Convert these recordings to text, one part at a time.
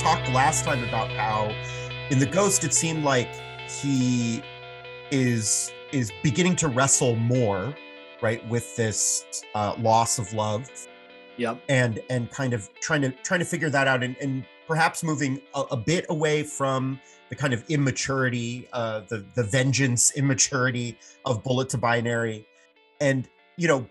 Talked last time about how in the Ghost it seemed like he is is beginning to wrestle more, right, with this uh, loss of love. Yep. And and kind of trying to trying to figure that out and, and perhaps moving a, a bit away from the kind of immaturity, uh, the the vengeance immaturity of bullet to binary, and you know,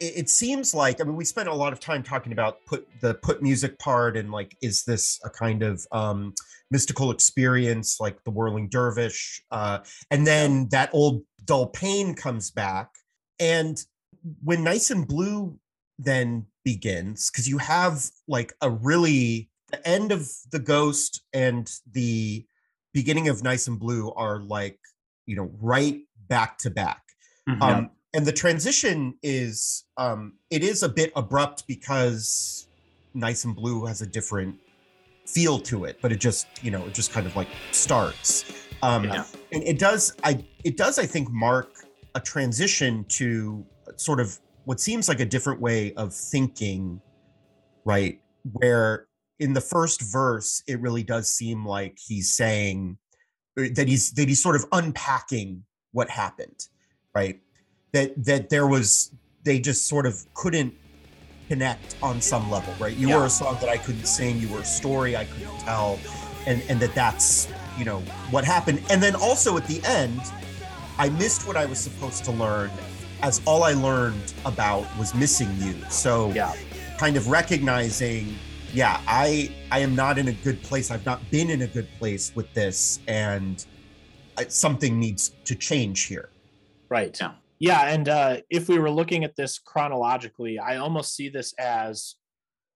it, seems like I mean we spent a lot of time talking about put the put music part and like is this a kind of um, mystical experience like the whirling dervish, uh, and then that old dull pain comes back, and when Nice and Blue then begins because you have like a really the end of the ghost and the beginning of nice and blue are like you know right back to back. Mm-hmm. um and the transition is um it is a bit abrupt because nice and blue has a different feel to it but it just you know it just kind of like starts um yeah. and it does i it does i think mark a transition to sort of what seems like a different way of thinking right where in the first verse, it really does seem like he's saying uh, that he's that he's sort of unpacking what happened, right? That that there was they just sort of couldn't connect on some level, right? You yeah. were a song that I couldn't sing, you were a story I couldn't tell, and and that that's you know what happened. And then also at the end, I missed what I was supposed to learn, as all I learned about was missing you. So yeah. kind of recognizing yeah, I I am not in a good place. I've not been in a good place with this, and I, something needs to change here. Right. Yeah. Yeah, and uh, if we were looking at this chronologically, I almost see this as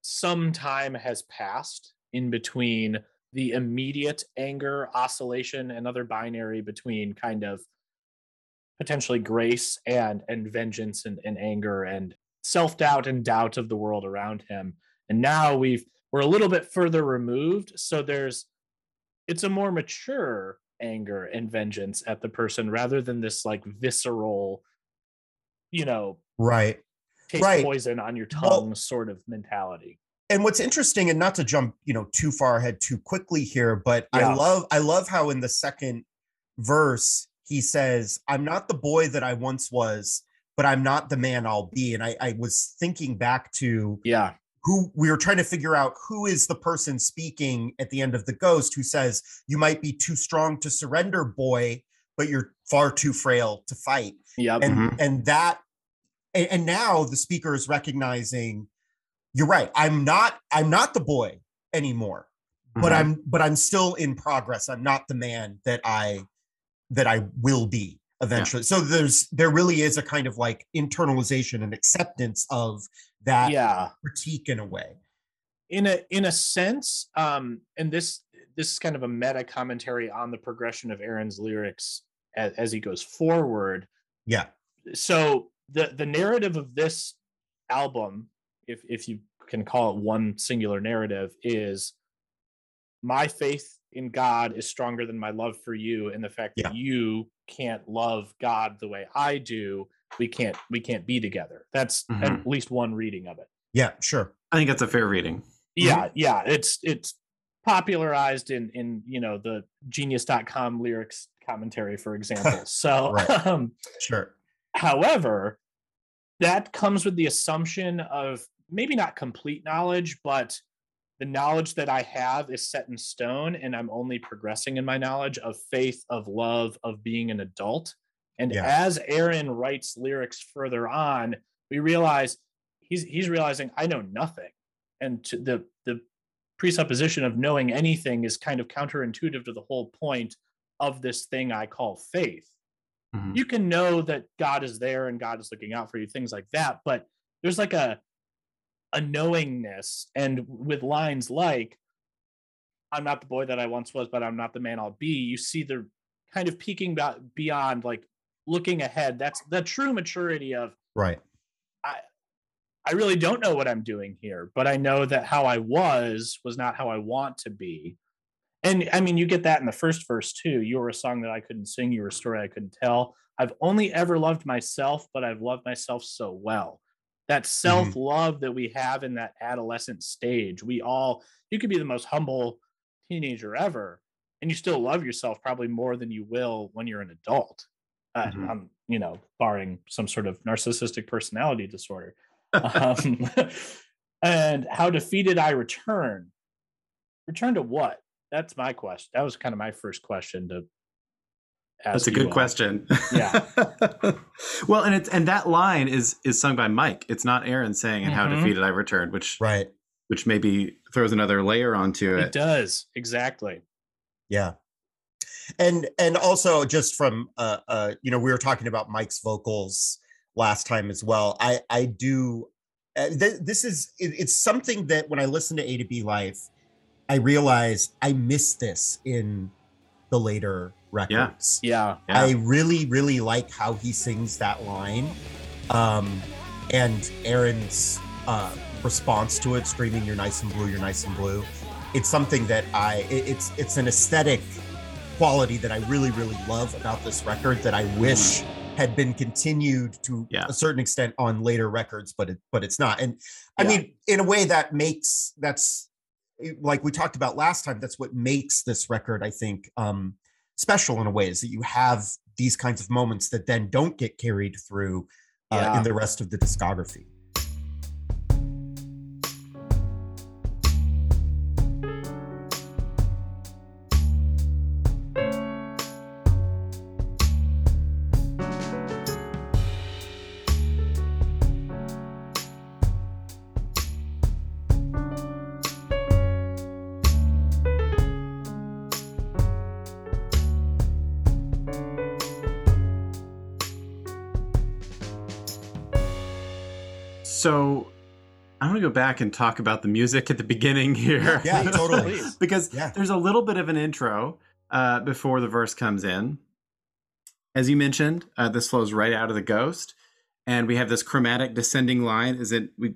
some time has passed in between the immediate anger oscillation and other binary between kind of potentially grace and and vengeance and, and anger and self-doubt and doubt of the world around him. And now we've we're a little bit further removed so there's it's a more mature anger and vengeance at the person rather than this like visceral you know right. taste right. poison on your tongue well, sort of mentality. And what's interesting and not to jump you know too far ahead too quickly here but yeah. i love i love how in the second verse he says i'm not the boy that i once was but i'm not the man i'll be. And i i was thinking back to yeah. who we were trying to figure out who is the person speaking at the end of the ghost who says you might be too strong to surrender boy but you're far too frail to fight yeah and mm-hmm. and that and, and now the speaker is recognizing you're right i'm not i'm not the boy anymore mm-hmm. but i'm but i'm still in progress i'm not the man that i that i will be eventually yeah. so there's there really is a kind of like internalization and acceptance of that yeah critique in a way in a in a sense um and this this is kind of a meta commentary on the progression of aaron's lyrics as, as he goes forward yeah so the the narrative of this album if if you can call it one singular narrative is my faith in god is stronger than my love for you and the fact yeah. that you can't love god the way i do we can't we can't be together. That's mm-hmm. at least one reading of it. Yeah, sure. I think that's a fair reading. Yeah, mm-hmm. yeah. It's it's popularized in in you know the genius.com lyrics commentary, for example. So um, sure. However, that comes with the assumption of maybe not complete knowledge, but the knowledge that I have is set in stone, and I'm only progressing in my knowledge of faith, of love, of being an adult. And yeah. as Aaron writes lyrics further on, we realize he's he's realizing I know nothing. And the the presupposition of knowing anything is kind of counterintuitive to the whole point of this thing I call faith. Mm-hmm. You can know that God is there and God is looking out for you, things like that, but there's like a a knowingness and with lines like I'm not the boy that I once was, but I'm not the man I'll be. You see the kind of peeking beyond like looking ahead. That's the true maturity of right. I I really don't know what I'm doing here, but I know that how I was was not how I want to be. And I mean, you get that in the first verse too. You were a song that I couldn't sing. You were a story I couldn't tell. I've only ever loved myself, but I've loved myself so well. that self love mm-hmm. that we have in that adolescent stage. We all, you could be the most humble teenager ever, and you still love yourself probably more than you will when you're an adult. Uh, mm-hmm. um, you know, barring some sort of narcissistic personality disorder. um, and how defeated I return. Return to what? That's my question. That was kind of my first question to ask. that's a good all. question. Yeah. well, and it's and that line is is sung by Mike. It's not Aaron saying "And mm-hmm. how defeated I returned," which right, which maybe throws another layer onto it. It does exactly. Yeah, and and also just from uh uh you know we were talking about Mike's vocals last time as well. I I do. Uh, th- this is it, it's something that when I listen to A to B Life, I realize I miss this in the later records. Yeah. yeah. I really, really like how he sings that line. Um, and Aaron's uh, response to it, screaming, You're nice and blue, you're nice and blue. It's something that I it's it's an aesthetic quality that I really, really love about this record that I wish mm. had been continued to yeah. a certain extent on later records, but it but it's not. And I yeah. mean, in a way that makes that's like we talked about last time, that's what makes this record, I think, um, special in a way is that you have these kinds of moments that then don't get carried through uh, yeah. in the rest of the discography. Go back and talk about the music at the beginning here. Yeah, totally. because yeah. there's a little bit of an intro uh, before the verse comes in. As you mentioned, uh, this flows right out of the ghost, and we have this chromatic descending line. Is it we?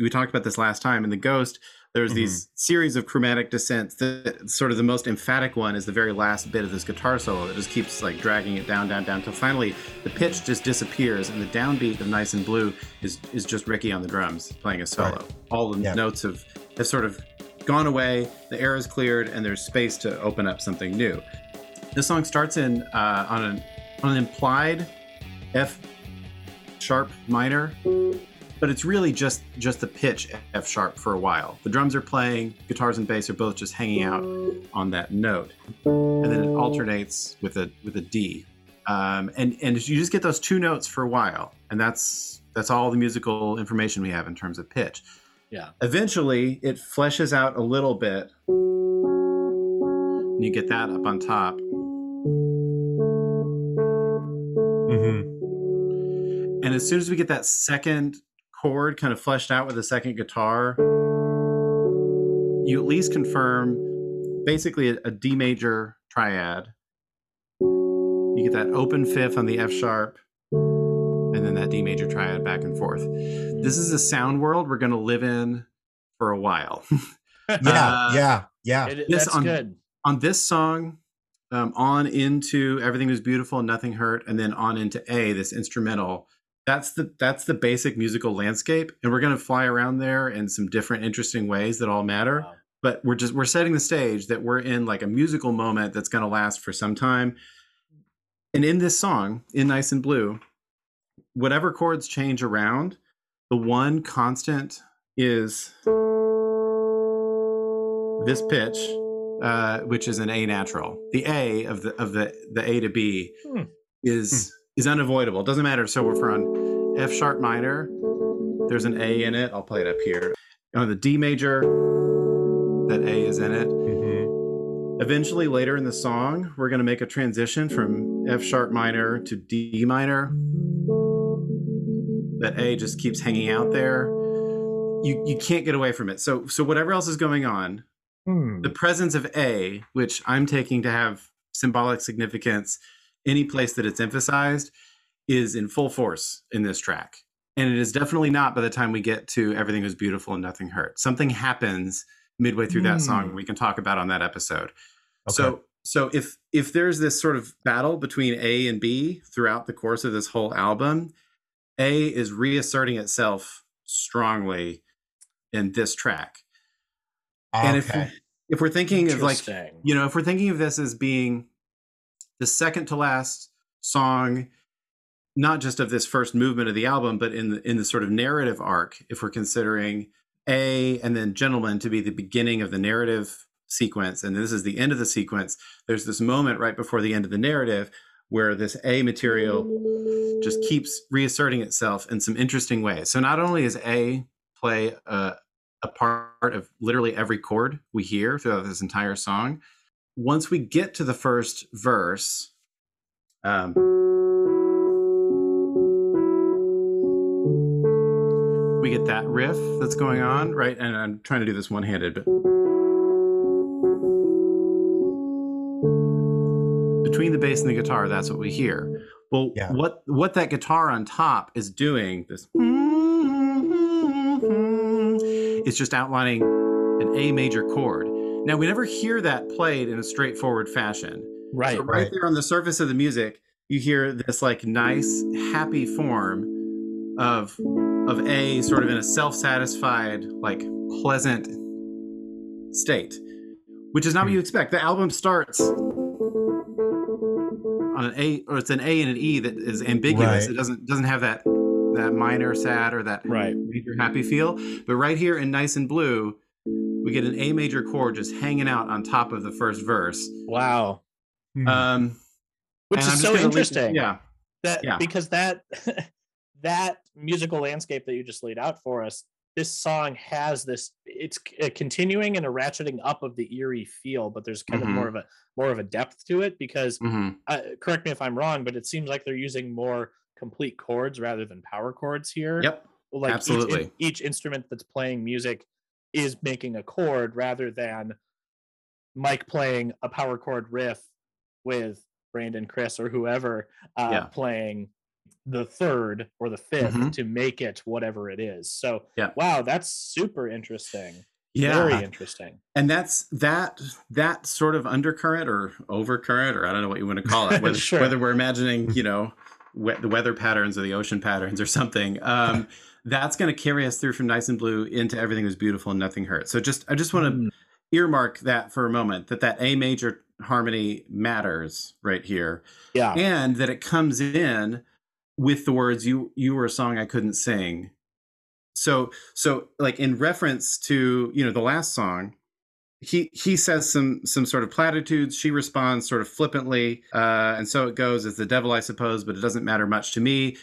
we talked about this last time in the ghost there's mm-hmm. these series of chromatic descents the sort of the most emphatic one is the very last bit of this guitar solo that just keeps like dragging it down down down until finally the pitch just disappears and the downbeat of nice and blue is is just ricky on the drums playing a solo right. all the yeah. notes have have sort of gone away the air is cleared and there's space to open up something new this song starts in uh, on an on an implied f sharp minor but it's really just just the pitch F sharp for a while. The drums are playing, guitars and bass are both just hanging out on that note, and then it alternates with a with a D, um, and and you just get those two notes for a while, and that's that's all the musical information we have in terms of pitch. Yeah. Eventually, it fleshes out a little bit. And you get that up on top. Mm-hmm. And as soon as we get that second chord kind of fleshed out with a second guitar, you at least confirm basically a, a D major triad. You get that open fifth on the F sharp, and then that D major triad back and forth. This is a sound world we're going to live in for a while. yeah, uh, yeah, yeah. It, this that's on, good. On this song, um, on into Everything Was Beautiful and Nothing Hurt, and then on into A, this instrumental that's the that's the basic musical landscape and we're going to fly around there in some different interesting ways that all matter wow. but we're just we're setting the stage that we're in like a musical moment that's going to last for some time and in this song in nice and blue whatever chords change around the one constant is this pitch uh, which is an a natural the a of the of the the a to b hmm. is hmm is unavoidable. It doesn't matter. So if we're on F sharp minor, there's an A in it. I'll play it up here. On the D major, that A is in it. Mm-hmm. Eventually, later in the song, we're going to make a transition from F sharp minor to D minor. That A just keeps hanging out there. You you can't get away from it. So so whatever else is going on, hmm. the presence of A, which I'm taking to have symbolic significance, any place that it's emphasized is in full force in this track. And it is definitely not by the time we get to Everything Was Beautiful and Nothing Hurt. Something happens midway through mm. that song hmm. we can talk about on that episode. Okay. So so if if there's this sort of battle between A and B throughout the course of this whole album, A is reasserting itself strongly in this track. And if Okay. if we're thinking of like you know if we're thinking of this as being the second to last song not just of this first movement of the album but in the in the sort of narrative arc if we're considering a and then Gentlemen to be the beginning of the narrative sequence and this is the end of the sequence. There's this moment right before the end of the narrative where this a material just keeps reasserting itself in some interesting ways. So not only is a play a, a part of literally every chord we hear throughout this entire song once we get to the first verse um, we get that riff that's going on right? And i'm trying to do this one-handed but between the bass and the guitar that's what we hear. Well Yeah. what what that guitar on top is doing this it's just outlining an a major chord now we never hear that played in a straightforward fashion Right. so right Right. there on the surface of the music, you hear this like nice, happy form of of a sort of in a self-satisfied, like pleasant state, which is not what you hmm. expect. The album starts on an A, or it's an A and an E that is ambiguous. Right. It doesn't doesn't have that that minor sad or that Right. major happy feel. But right here in Nice and Blue, we get an A major chord just hanging out on top of the first verse. Wow. Hmm. Um, Which is so gonna leave- interesting. yeah. that Yeah. because that that musical landscape that you just laid out for us this song has this it's c- a continuing and a ratcheting up of the eerie feel but there's kind Mhm. of more of a more of a depth to it because hmm uh, correct me if i'm wrong but it seems like they're using more complete chords rather than power chords here Yep. like each absolutely. each, instrument that's playing music is making a chord rather than mike playing a power chord riff with brandon chris or whoever uh, Yeah. playing the third or the 5th Mhm. to make it whatever it is so Yeah. wow that's super interesting Yeah. very interesting and that's that that sort of undercurrent or overcurrent or I don't know what you want to call it. Whether, Sure. whether we're imagining, you know, we- the weather patterns or the ocean patterns or something. Um, that's going to carry us through from nice and blue into everything was beautiful and nothing hurt. So just I just want to Mm. earmark that for a moment that that A major harmony matters right here. yeah and that it comes in with the words you you were a song i couldn't sing so so like in reference to you know the last song he he says some some sort of platitudes she responds sort of flippantly uh and so it goes as the devil i suppose but it doesn't matter much to me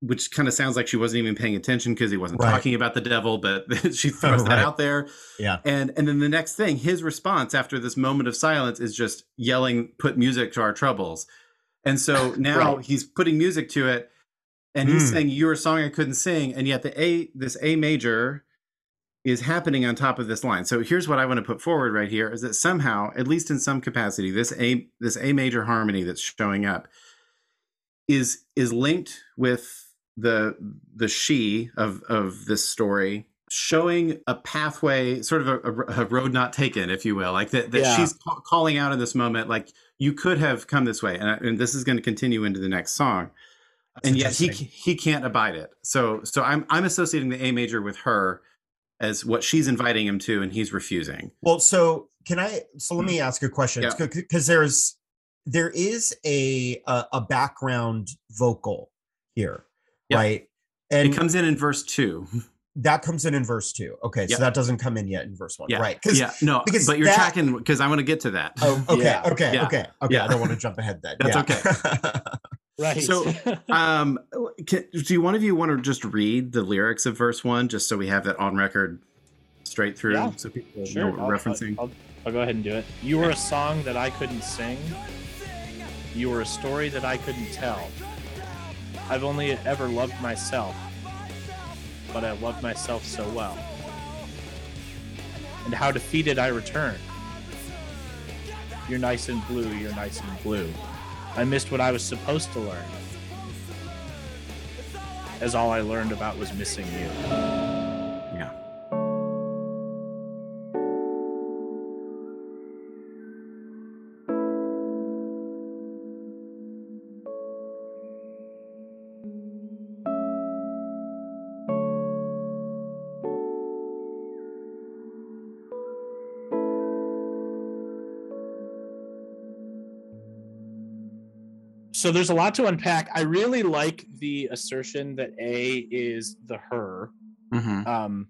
which kind of sounds like she wasn't even paying attention because he wasn't Right. talking about the devil but she throws that Right. out there yeah. and and then the next thing, his response after this moment of silence is just yelling, "Put music to our troubles." And so now Right. he's putting music to it, and he's Hmm. saying, "You're a song I couldn't sing," and yet the A, this A major, is happening on top of this line. So here's what I want to put forward right here: is that somehow, at least in some capacity, this A this A major harmony that's showing up is is linked with the the she of of this story showing a pathway sort of a, a- a road not taken if you will like that, that Yeah. she's ca- calling out in this moment like you could have come this way and, I- and this is going to continue into the next song That's and yet he he can't abide it so so i'm i'm associating the a major with her as what she's inviting him to and he's refusing Well, so can I? So let me mm-hmm. ask a question Yeah. because there's there is a, a a background vocal here, Yeah. right? And it comes in in verse two that comes in in verse two. Okay, Yeah. so that doesn't come in yet in verse one, yeah right? 'Cause- yeah no because but you're that- tracking because i want to get to that Oh, okay, Yeah. okay, Yeah. okay, okay. Yeah. I don't want to jump ahead then. That's okay. right So, um can, do one of you want to just read the lyrics of verse one just so we have it on record straight through Yeah, so people sure know what we're I'll- referencing I'll, I'll go ahead and do it you were a song that i couldn't sing you were a story that i couldn't tell i've only ever loved myself but i loved myself so well. And how defeated i return. You're nice and blue you're nice and blue. I missed what i was supposed to learn as all i learned about was missing you so there's a lot to unpack. I really like the assertion that A is the her. Mhm. Um,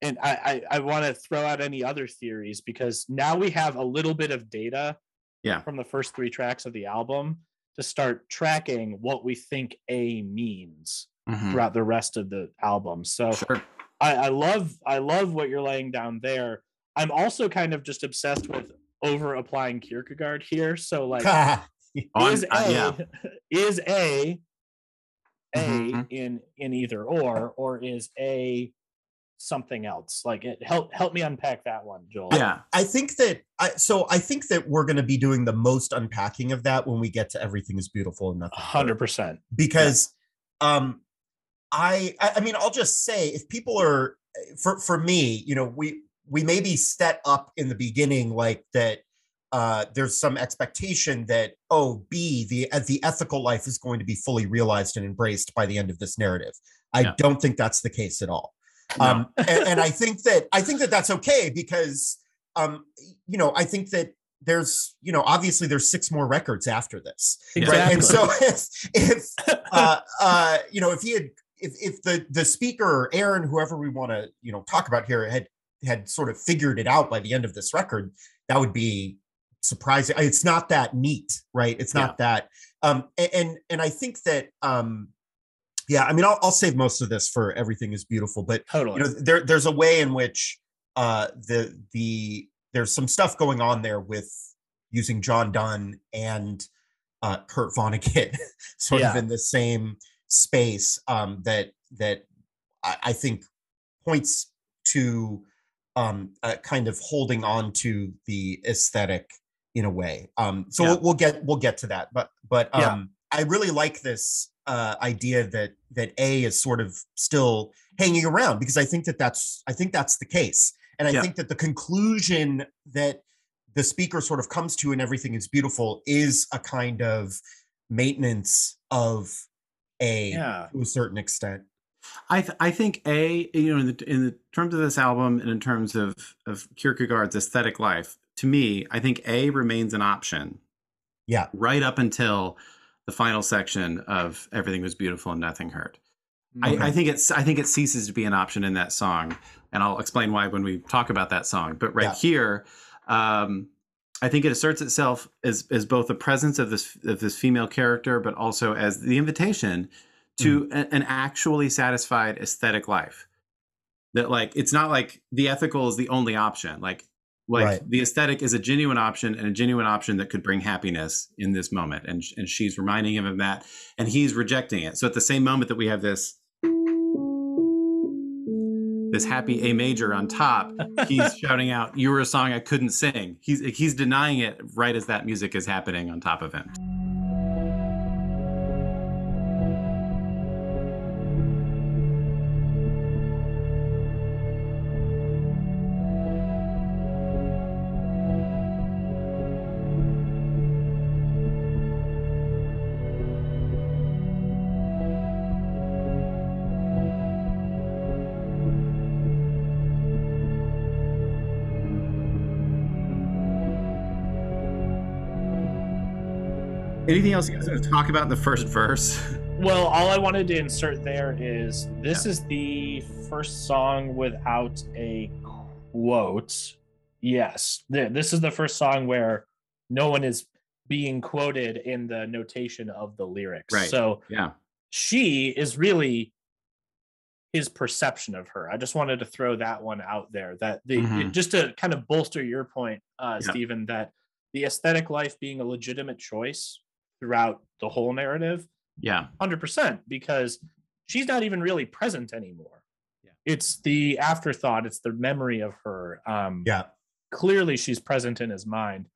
and I, I, I want to throw out any other theories because now we have a little bit of data Yeah. from the first three tracks of the album to start tracking what we think A means Mhm. throughout the rest of the album. So Sure. I, I love I love what you're laying down there. I'm also kind of just obsessed with over applying Kierkegaard here. So like On- is uh, A yeah. is A A Mhm. in in either or or is A something else? Like it help help me unpack that one, Joel. Yeah. I think that I so I think that we're going to be doing the most unpacking of that when we get to everything is beautiful and nothing. Hundred percent. because um I, I i mean i'll just say if people are for for me you know we we may be set up in the beginning like that uh there's some expectation that oh b the uh, the ethical life is going to be fully realized and embraced by the end of this narrative i don't think that's the case at all No. um and, and i think that i think that that's okay because um you know i think that there's you know obviously there's six more records after this Exactly. right and so if, if uh uh you know if he had if if the the speaker aaron whoever we want to you know talk about here had had sort of figured it out by the end of this record that would be surprising it's not that neat right? It's not that um and and i think that um yeah i mean i'll, I'll save most of this for everything is beautiful but totally. you know there there's a way in which uh the the there's some stuff going on there with using John Donne and uh Kurt Vonnegut sort of in the same space um that that I, I think points to um uh, kind of holding on to the aesthetic in a way um so Yeah. we'll, we'll get we'll get to that but but um Yeah. I really like this uh, idea that that A is sort of still hanging around because I think that that's I think that's the case, and I Yeah. think that the conclusion that the speaker sort of comes to and everything is beautiful is a kind of maintenance of A to a certain extent. I th- I think a you know in the in the terms of this album and in terms of of Kierkegaard's aesthetic life, to me, I think a remains an option. Yeah. Right up until the final section of everything was beautiful and nothing hurt. Okay. I, I think it's I think it ceases to be an option in that song, and I'll explain why when we talk about that song. But right Yeah. here, um, I think it asserts itself as as both the presence of this of this female character, but also as the invitation to Mm-hmm. a- an actually satisfied aesthetic life. That like it's not like the ethical is the only option. Like like Right. the aesthetic is a genuine option and a genuine option that could bring happiness in this moment, and and she's reminding him of that, and he's rejecting it. So at the same moment that we have this this happy A major on top, he's shouting out, "You were a song I couldn't sing." He's he's denying it right as that music is happening on top of him. Anything else you guys want to talk about in the first verse? Well, all I wanted to insert there is this is the first song without a quote. Yes, this is the first song where no one is being quoted in the notation of the lyrics. Right. So Yeah. she is really his perception of her. I just wanted to throw that one out there. That the Mhm. just to kind of bolster your point, uh, Yeah. Stephen, that the aesthetic life being a legitimate choice throughout the whole narrative Yeah. hundred percent because she's not even really present anymore. Yeah. It's the afterthought. It's the memory of her. Um, Yeah. Clearly, she's present in his mind.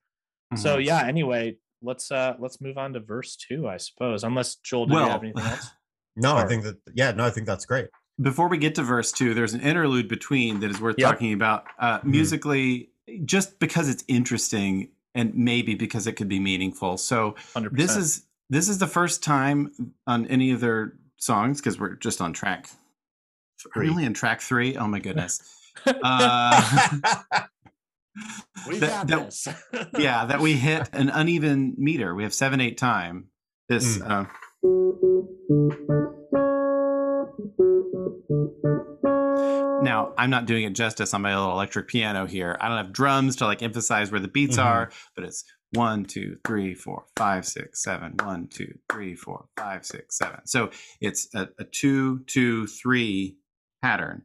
So Mhm. yeah. Anyway, let's uh let's move on to verse two, I suppose. Unless Joel, do you Well, have anything else? No, I think that yeah, no, I think that's great. before we get to verse two, there's an interlude between that is worth Yep. talking about. Uh, musically, just because it's interesting and maybe because it could be meaningful. So Hundred this is this is the first time on any of their songs because we're just on track. Three. only on track three? Oh my goodness. Uh, we that- got that- this. yeah, that we hit an uneven meter. We have seven eight time This. Mm. Uh, now, I'm not doing it justice on my little electric piano here. I don't have drums to like emphasize where the beats Mhm. are, but it's one, two, three, four, five, six, seven. One, two, three, four, five, six, seven. So it's a, a two, two, three pattern.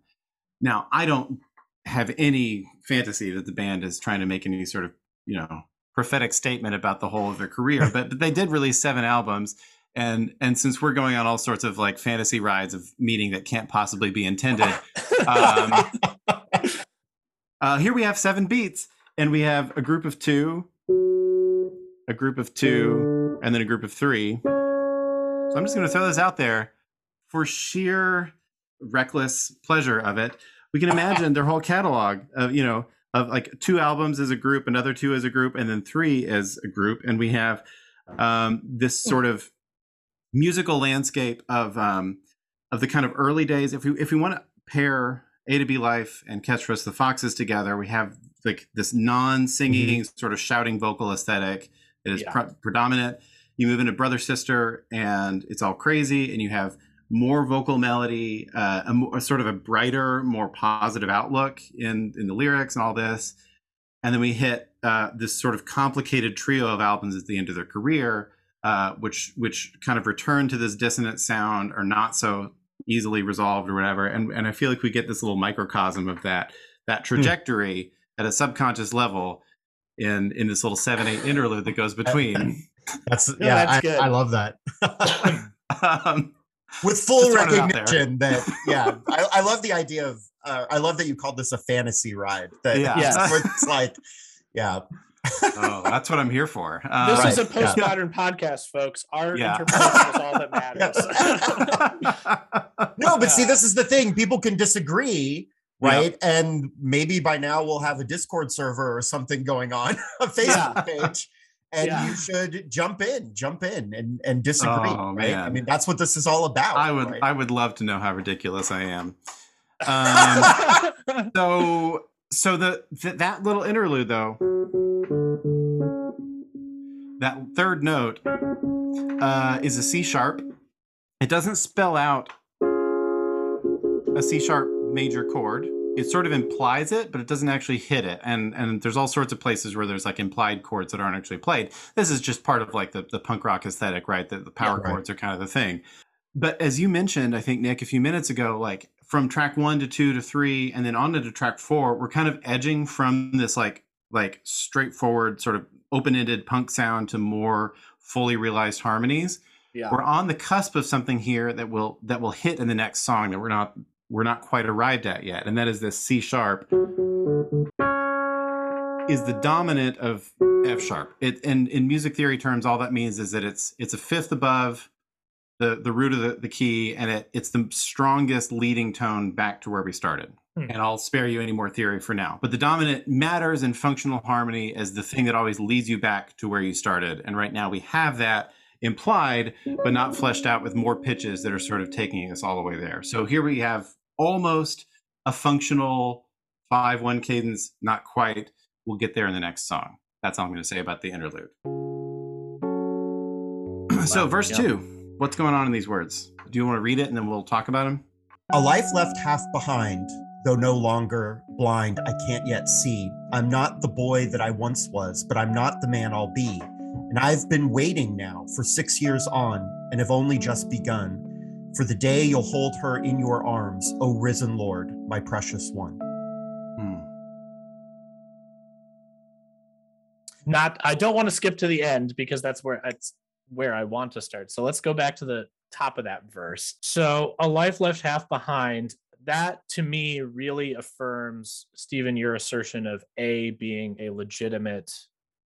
Now, I don't have any fantasy that the band is trying to make any sort of, you know, prophetic statement about the whole of their career, but, but they did release seven albums. And and since we're going on all sorts of like fantasy rides of meaning that can't possibly be intended, um, uh, here we have seven beats, and we have a group of two, a group of two, and then a group of three. So I'm just going to throw this out there for sheer reckless pleasure of it. We can imagine their whole catalog of you know of like two albums as a group, another two as a group, and then three as a group, and we have um, this sort of musical landscape of um, of the kind of early days. If we if we want to pair A to B Life and Catch for Us the Foxes together, we have like this non-singing sort of shouting vocal aesthetic that is Yeah. pre- predominant. You move into Brother Sister, and it's all crazy, and you have more vocal melody, uh, a sort of a brighter, more positive outlook in in the lyrics and all this. And then we hit uh, this sort of complicated trio of albums at the end of their career, uh, which which kind of return to this dissonant sound, are not so easily resolved or whatever. And and I feel like we get this little microcosm of that that trajectory at a subconscious level in in this little seven eight interlude that goes between. That's No, yeah, that's I, good. I love that. um, With full Just throwing it out there. recognition that yeah, I, I love the idea of uh, I love that you called this a fantasy ride. That Yeah. Yeah. it's like yeah, oh, that's what I'm here for. Um, this is a Right, yeah. postmodern podcast, folks. Our Yeah. interpretation is all that matters. no, but see, this is the thing. People can disagree, right? And maybe by now we'll have a Discord server or something going on, a Facebook page, and Yeah. you should jump in, jump in, and and disagree. Oh, right? I mean, that's what this is all about. I would right? I would love to know how ridiculous I am. Um, so so the th- that little interlude though that third note uh, is a C sharp. It doesn't spell out a C sharp major chord. It sort of implies it, but it doesn't actually hit it. And and there's all sorts of places where there's like implied chords that aren't actually played. This is just part of like the, the punk rock aesthetic, right? That the power Yeah, right. chords are kind of the thing. But as you mentioned, I think Nick a few minutes ago, like from track one to two to three, and then on to track four, we're kind of edging from this like like straightforward sort of open-ended punk sound to more fully realized harmonies. Yeah. we're on the cusp of something here that will that will hit in the next song that we're not we're not quite arrived at yet and that is this c sharp. Is the dominant of f sharp. It and in music theory terms all that means is that it's it's a fifth above the the root of the, the key and it it's the strongest leading tone back to where we started. Hmm. and i'll spare you any more theory for now. But the dominant matters in functional harmony as the thing that always leads you back to where you started. And right now we have that implied but not fleshed out with more pitches that are sort of taking us all the way there. So here we have almost a functional 5-1 cadence not quite. We'll get there in the next song. That's all i'm going to say about the interlude. So verse yeah. 2 what's going on in these words do you want to read it and then we'll talk about them A life left half behind, though no longer blind, I can't yet see. I'm not the boy that I once was, but I'm not the man I'll be. And I've been waiting now for six years on, and have only just begun. For the day you'll hold her in your arms, O risen Lord, my precious one. Hmm. not i don't want to skip to the end because that's where it's where i want to start. So let's go back to the top of that verse. So a life left half behind that to me really affirms stephen your assertion of a being a legitimate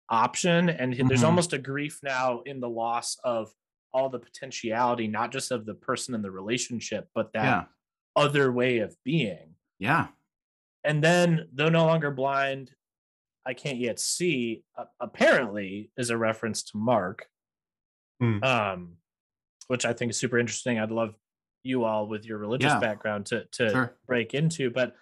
option. And there's Mhm. almost a grief now in the loss of all the potentiality not just of the person in the relationship but that yeah. other way of being. Yeah. And then though no longer blind i can't yet see uh, apparently is a reference to mark Hmm. um which i think is super interesting i'd love you all with your religious Yeah. background to to Sure. break into but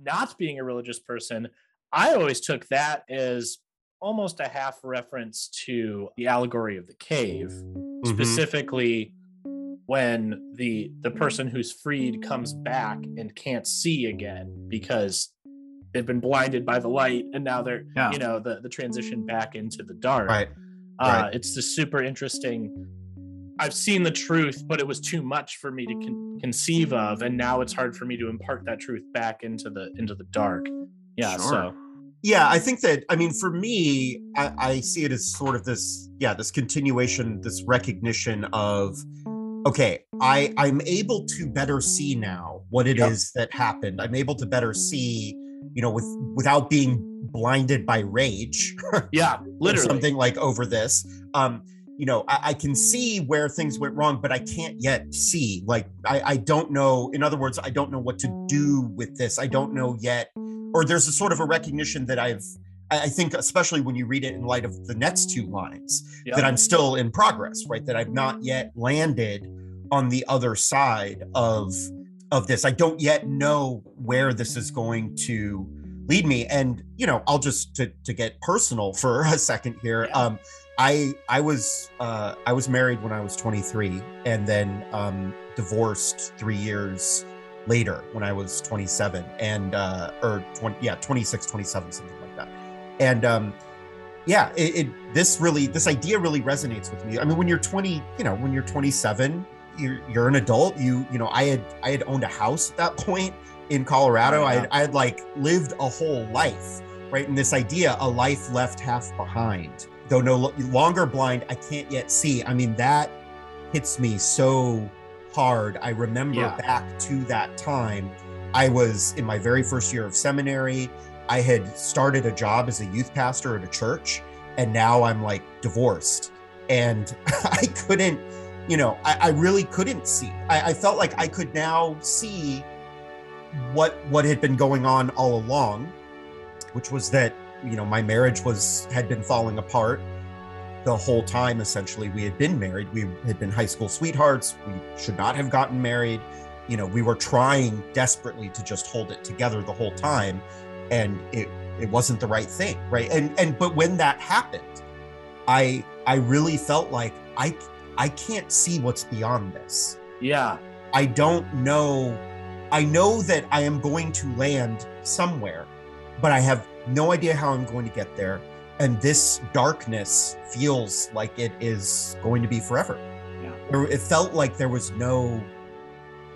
not being a religious person i always took that as almost a half reference to the allegory of the cave, Mhm. specifically when the the person who's freed comes back and can't see again because they've been blinded by the light and now they're Yeah. you know the the transition back into the dark Right. Uh, right. it's just super interesting i've seen the truth but it was too much for me to con- conceive of and now it's hard for me to impart that truth back into the into the dark yeah Sure. so yeah i think that i mean for me I, I see it as sort of this yeah this continuation this recognition of okay i i'm able to better see now what it is Yep. that happened i'm able to better see you know with without being blinded by rage yeah literally. something like over this um you know I, I can see where things went wrong but i can't yet see like I, I don't know in other words i don't know what to do with this. I don't know yet. Or there's a sort of a recognition that i've i I think especially when you read it in light of the next two lines yeah. that i'm still in progress right? That i've not yet landed on the other side of of this. I don't yet know where this is going to lead me. And you know i'll just to to get personal for a second here Yeah. um i i was uh i was married when i was 23 and then um divorced three years later when i was 27 and uh or 20 yeah 26 27 something like that. And um yeah it, it this really this idea really resonates with me. I mean when you're 20 you know when you're 27 you're, you're an adult you you know i had i had owned a house at that point in colorado. Oh, I, had, I had like lived a whole life right? And this idea a life left half behind though no longer blind i can't yet see. I mean that hits me so hard. I remember Yeah. back to that time i was in my very first year of seminary. I had started a job as a youth pastor at a church and now i'm like divorced. And i couldn't you know i, I really couldn't see. I, I felt like i could now see what what had been going on all along which was that you know my marriage was had been falling apart the whole time essentially. We had been married. We had been high school sweethearts. We should not have gotten married. You know we were trying desperately to just hold it together the whole time and it it wasn't the right thing right? And and but when that happened i i really felt like i i can't see what's beyond this yeah I don't know. I know that I am going to land somewhere, but I have no idea how I'm going to get there. And this darkness feels like it is going to be forever. Yeah. It felt like there was no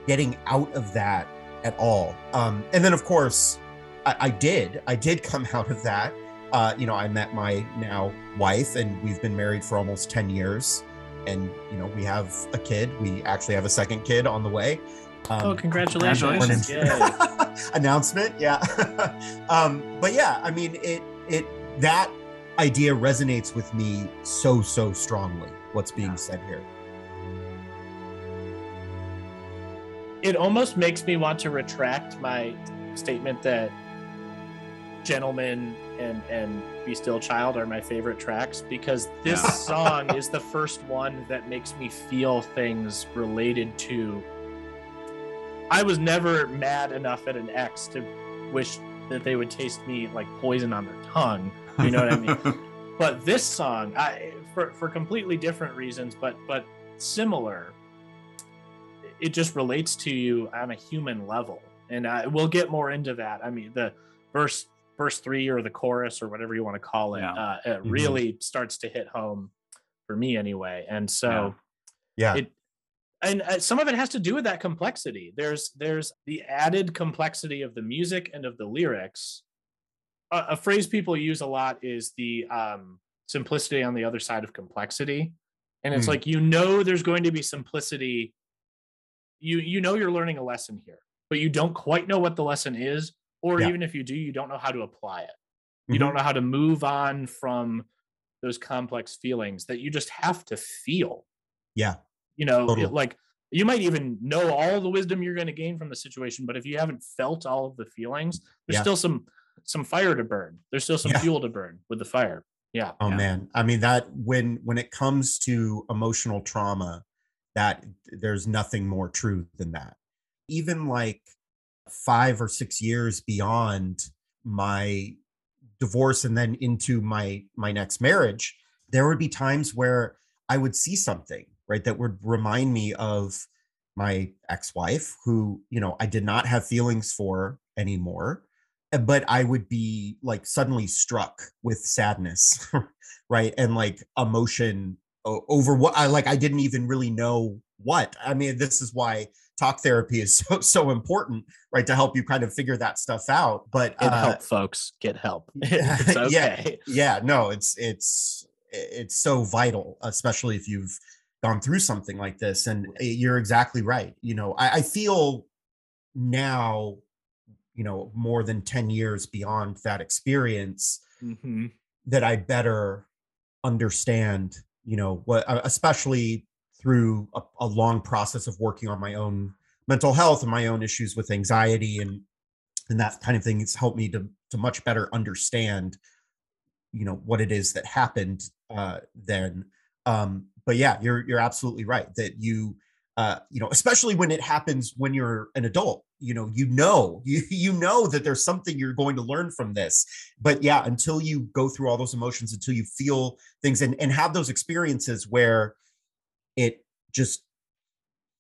getting out of that at all. Um, and then, of course, I, I did. I did come out of that. Uh, you know, I met my now wife, and we've been married for almost 10 years and you know we have a kid. We actually have a second kid on the way. Um, oh congratulations, congratulations. Announcement yeah. Um but yeah i mean it it that idea resonates with me so so strongly what's being Yeah. said here. It almost makes me want to retract my statement that Gentlemen and and be still child are my favorite tracks because this Yeah. song is the first one that makes me feel things related to. I was never mad enough at an ex to wish that they would taste me like poison on their tongue you know what i mean? But this song i for for completely different reasons but but similar it just relates to you on a human level. And I, we'll get more into that. I mean the verse verse three or the chorus or whatever you want to call it Yeah. uh, it Mhm. really starts to hit home for me anyway and so yeah it and uh, some of it has to do with that complexity there's there's the added complexity of the music and of the lyrics a, a phrase people use a lot is the um simplicity on the other side of complexity and it's Hmm. like you know there's going to be simplicity you you know you're learning a lesson here but you don't quite know what the lesson is or Yeah. even if you do you don't know how to apply it you Mhm. don't know how to move on from those complex feelings that you just have to feel yeah you know Totally. it- like you might even know all the wisdom you're going to gain from the situation but if you haven't felt all of the feelings there's Yeah. still some some fire to burn there's still some Yeah. fuel to burn with the fire yeah Oh Yeah. man, I mean that when when it comes to emotional trauma, that there's nothing more true than that. Even like 5 or 6 years beyond my divorce and then into my my next marriage there would be times where i would see something right that would remind me of my ex-wife who you know i did not have feelings for anymore but i would be like suddenly struck with sadness right and like emotion over what i like i didn't even really know what. I mean this is why talk therapy is so so important right to help you kind of figure that stuff out but uh, help folks get help. It's okay. yeah yeah no it's it's it's so vital especially if you've gone through something like this and you're exactly right you know I, I feel now you know more than 10 years beyond that experience mm-hmm. that i better understand you know what uh, especially through a, a, long process of working on my own mental health and my own issues with anxiety and and that kind of thing. It's helped me to to much better understand you know what it is that happened uh then. Um but yeah you're you're absolutely right that you uh you know especially when it happens when you're an adult you know you know you you know that there's something you're going to learn from this. But yeah until you go through all those emotions until you feel things and and have those experiences where it just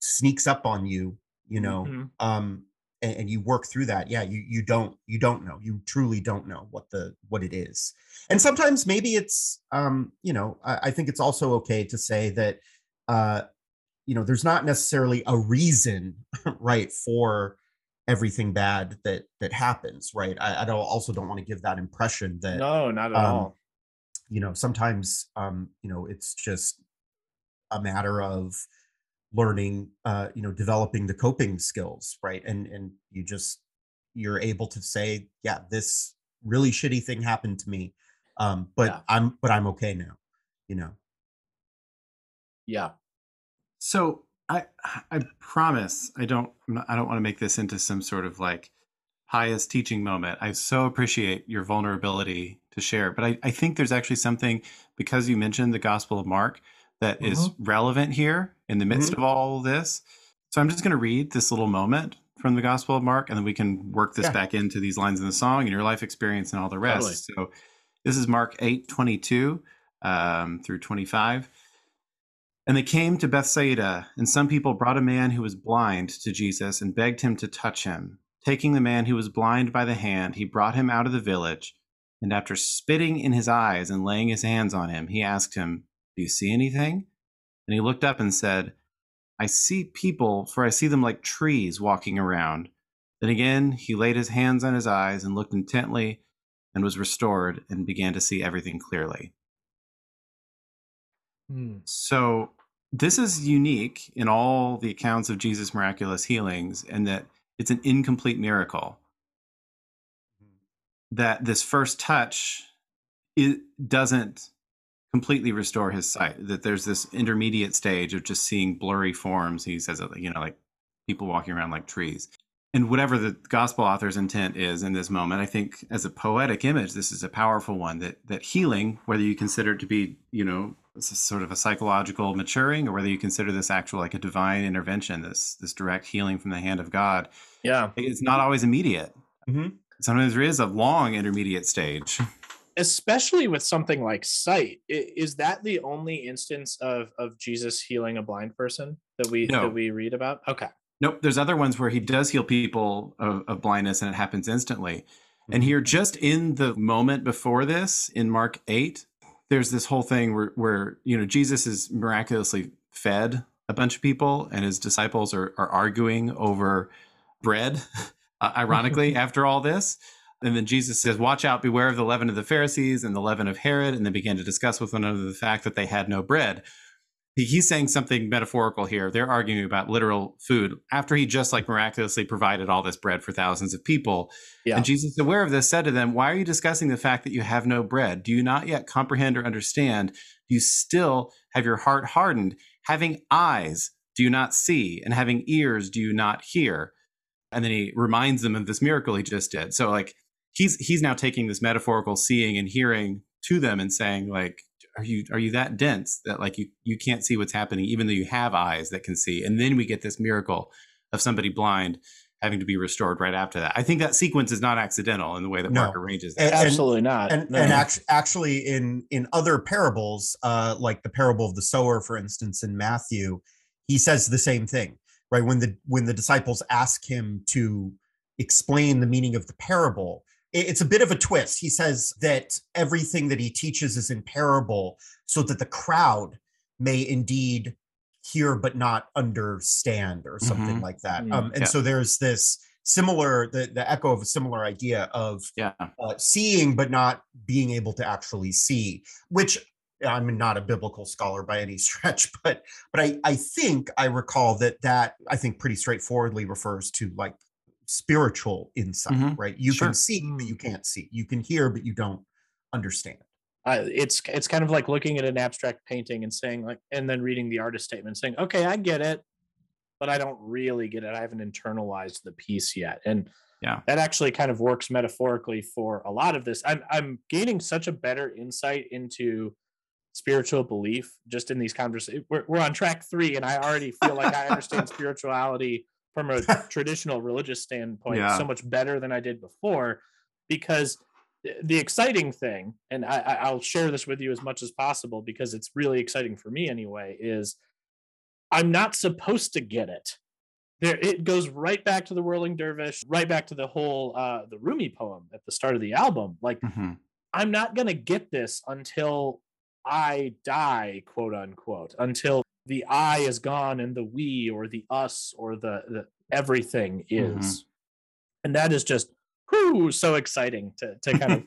sneaks up on you you know mm-hmm. um and, and, you work through that. Yeah you you don't you don't know. You truly don't know what the what it is. And sometimes maybe it's um you know I, I think it's also okay to say that uh you know there's not necessarily a reason right for everything bad that that happens right? I, I don't also don't want to give that impression that no not at um, all. you know sometimes um you know it's just a matter of learning uh you know developing the coping skills right? And and you just you're able to say yeah this really shitty thing happened to me um but yeah. i'm but i'm okay now you know? Yeah. So i i promise i don't i don't want to make this into some sort of like highest teaching moment. I so appreciate your vulnerability to share but i i think there's actually something because you mentioned the gospel of mark that mm-hmm. is relevant here in the midst mm-hmm. of all this. So I'm just going to read this little moment from the Gospel of Mark, and then we can work this yeah. back into these lines in the song and your life experience and all the rest. Totally. So this is Mark 8 22 um, through 25. And they came to Bethsaida, and some people brought a man who was blind to Jesus and begged him to touch him. Taking the man who was blind by the hand, he brought him out of the village. And after spitting in his eyes and laying his hands on him, he asked him, do you see anything? And he looked up and said, I see people, for I see them like trees walking around. Then again, he laid his hands on his eyes and looked intently and was restored and began to see everything clearly. Hmm. So, this is unique in all the accounts of Jesus' miraculous healings, and that it's an incomplete miracle. Hmm. That this first touch it doesn't completely restore his sight. That there's this intermediate stage of just seeing blurry forms. He says, you know, like people walking around like trees. And whatever the gospel author's intent is in this moment, I think as a poetic image, this is a powerful one. That that healing, whether you consider it to be, you know, sort of a psychological maturing, or whether you consider this actual like a divine intervention, this this direct healing from the hand of God, yeah, it's not always immediate. Mm-hmm. Sometimes there is a long intermediate stage. Especially with something like sight is that the only instance of of jesus healing a blind person that we no. that we read about okay nope there's other ones where he does heal people of, of blindness and it happens instantly mm-hmm. and here just in the moment before this in mark 8 there's this whole thing where where you know jesus is miraculously fed a bunch of people and his disciples are, are arguing over bread uh, ironically after all this and then Jesus says, Watch out, beware of the leaven of the Pharisees and the leaven of Herod. And they began to discuss with one another the fact that they had no bread. He's saying something metaphorical here. They're arguing about literal food after he just like miraculously provided all this bread for thousands of people. Yeah. And Jesus, aware of this, said to them, Why are you discussing the fact that you have no bread? Do you not yet comprehend or understand? Do you still have your heart hardened? Having eyes, do you not see? And having ears, do you not hear? And then he reminds them of this miracle he just did. So, like, he's he's now taking this metaphorical seeing and hearing to them and saying like are you are you that dense that like you you can't see what's happening even though you have eyes that can see and then we get this miracle of somebody blind having to be restored right after that. I think that sequence is not accidental in the way that No. Mark arranges it. And- Absolutely not. and No. and actually, actually in in other parables uh like the parable of the sower for instance in matthew he says the same thing right when the when the disciples ask him to explain the meaning of the parable it- it's a bit of a twist he says that everything that he teaches is in parable so that the crowd may indeed hear but not understand or something Mhm. like that Mm, um and yeah. so there's this similar the the echo of a similar idea of yeah. uh, seeing but not being able to actually see which i'm not a biblical scholar by any stretch but but i i think i recall that that i think pretty straightforwardly refers to like spiritual insight Mhm. right you Sure. can see but you can't see you can hear but you don't understand uh, it's it's kind of like looking at an abstract painting and saying like and then reading the artist statement saying okay i get it but i don't really get it i haven't internalized the piece yet and Yeah. that actually kind of works metaphorically for a lot of this i'm i'm gaining such a better insight into spiritual belief just in these conversations we're, we're on track three and i already feel like i understand spirituality from a traditional religious standpoint Yeah. so much better than i did before because the- exciting thing, and I, I- I'll share this with you as much as possible because it's really exciting for me anyway, is I'm not supposed to get it. There, it goes right back to the Whirling Dervish, right back to the whole uh, the Rumi poem at the start of the album. Like Mhm. I'm not gonna get this until I die, quote unquote, until the I is gone and the we or the us or the, the everything is. Mhm. And that is just whoo, so exciting to to kind of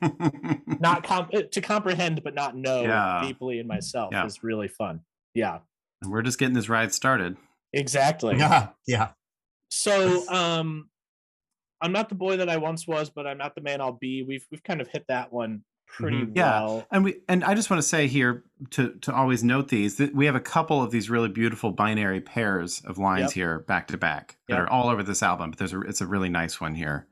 not comp- eh, to comprehend but not know Yeah. deeply in myself Yeah. is really fun. Yeah, And We're just getting this ride started. exactly. yeah yeah So um I'm not the boy that I once was, but I'm not the man I'll be. We've we've kind of hit that one pretty Mhm. Yeah. well. And we and I just want to say here to to always note these that we have a couple of these really beautiful binary pairs of lines Yep. here back to back that Yep. are all over this album, but there's a it's a really nice one here.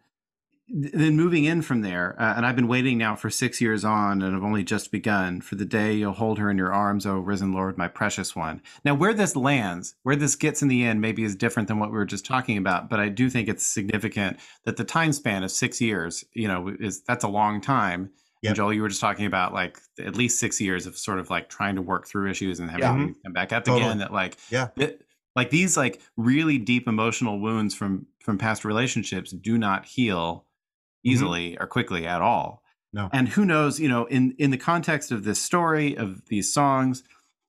Then moving in from there, uh, and I've been waiting now for six years on, and I've only just begun for the day you'll hold her in your arms, O risen Lord, my precious one. Now, where this lands, where this gets in the end, maybe is different than what we were just talking about, but I do think it's significant that the time span of six years, you know, is that's a long time. Yep. And Joel, you were just talking about like at least six years of sort of like trying to work through issues and having Yeah. come back up Totally. again. That like, Yeah. it- like these like really deep emotional wounds from from past relationships do not heal mm-hmm. easily or quickly at all. No. And who knows, you know, in in the context of this story of these songs,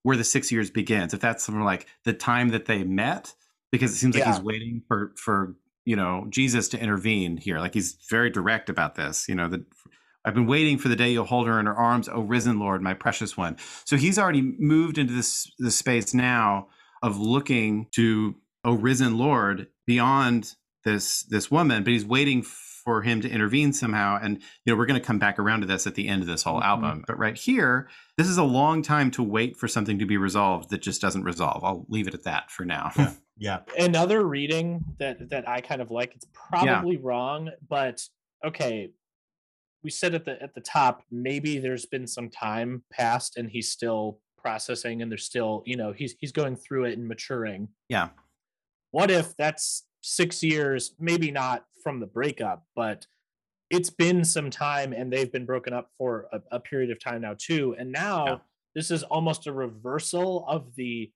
where the six years begins, if that's something like the time that they met, because it seems like Yeah. he's waiting for for you know Jesus to intervene here. Like he's very direct about this. You know that I've been waiting for the day you'll hold her in her arms, O risen Lord, my precious one. So he's already moved into this this space now of looking to O risen Lord beyond this this woman, but he's waiting for him to intervene somehow. And you know, we're going to come back around to this at the end of this whole Mhm. album. But right here, this is a long time to wait for something to be resolved that just doesn't resolve. I'll leave it at that for now. Yeah. yeah Another reading that that I kind of like. It's probably wrong, but okay. We said at the at the top, maybe there's been some time passed and he's still processing and there's still, you know, he's he's going through it and maturing. yeah. what if that's six years maybe not from the breakup but it's been some time and they've been broken up for a, a period of time now too and now Yeah. this is almost a reversal of the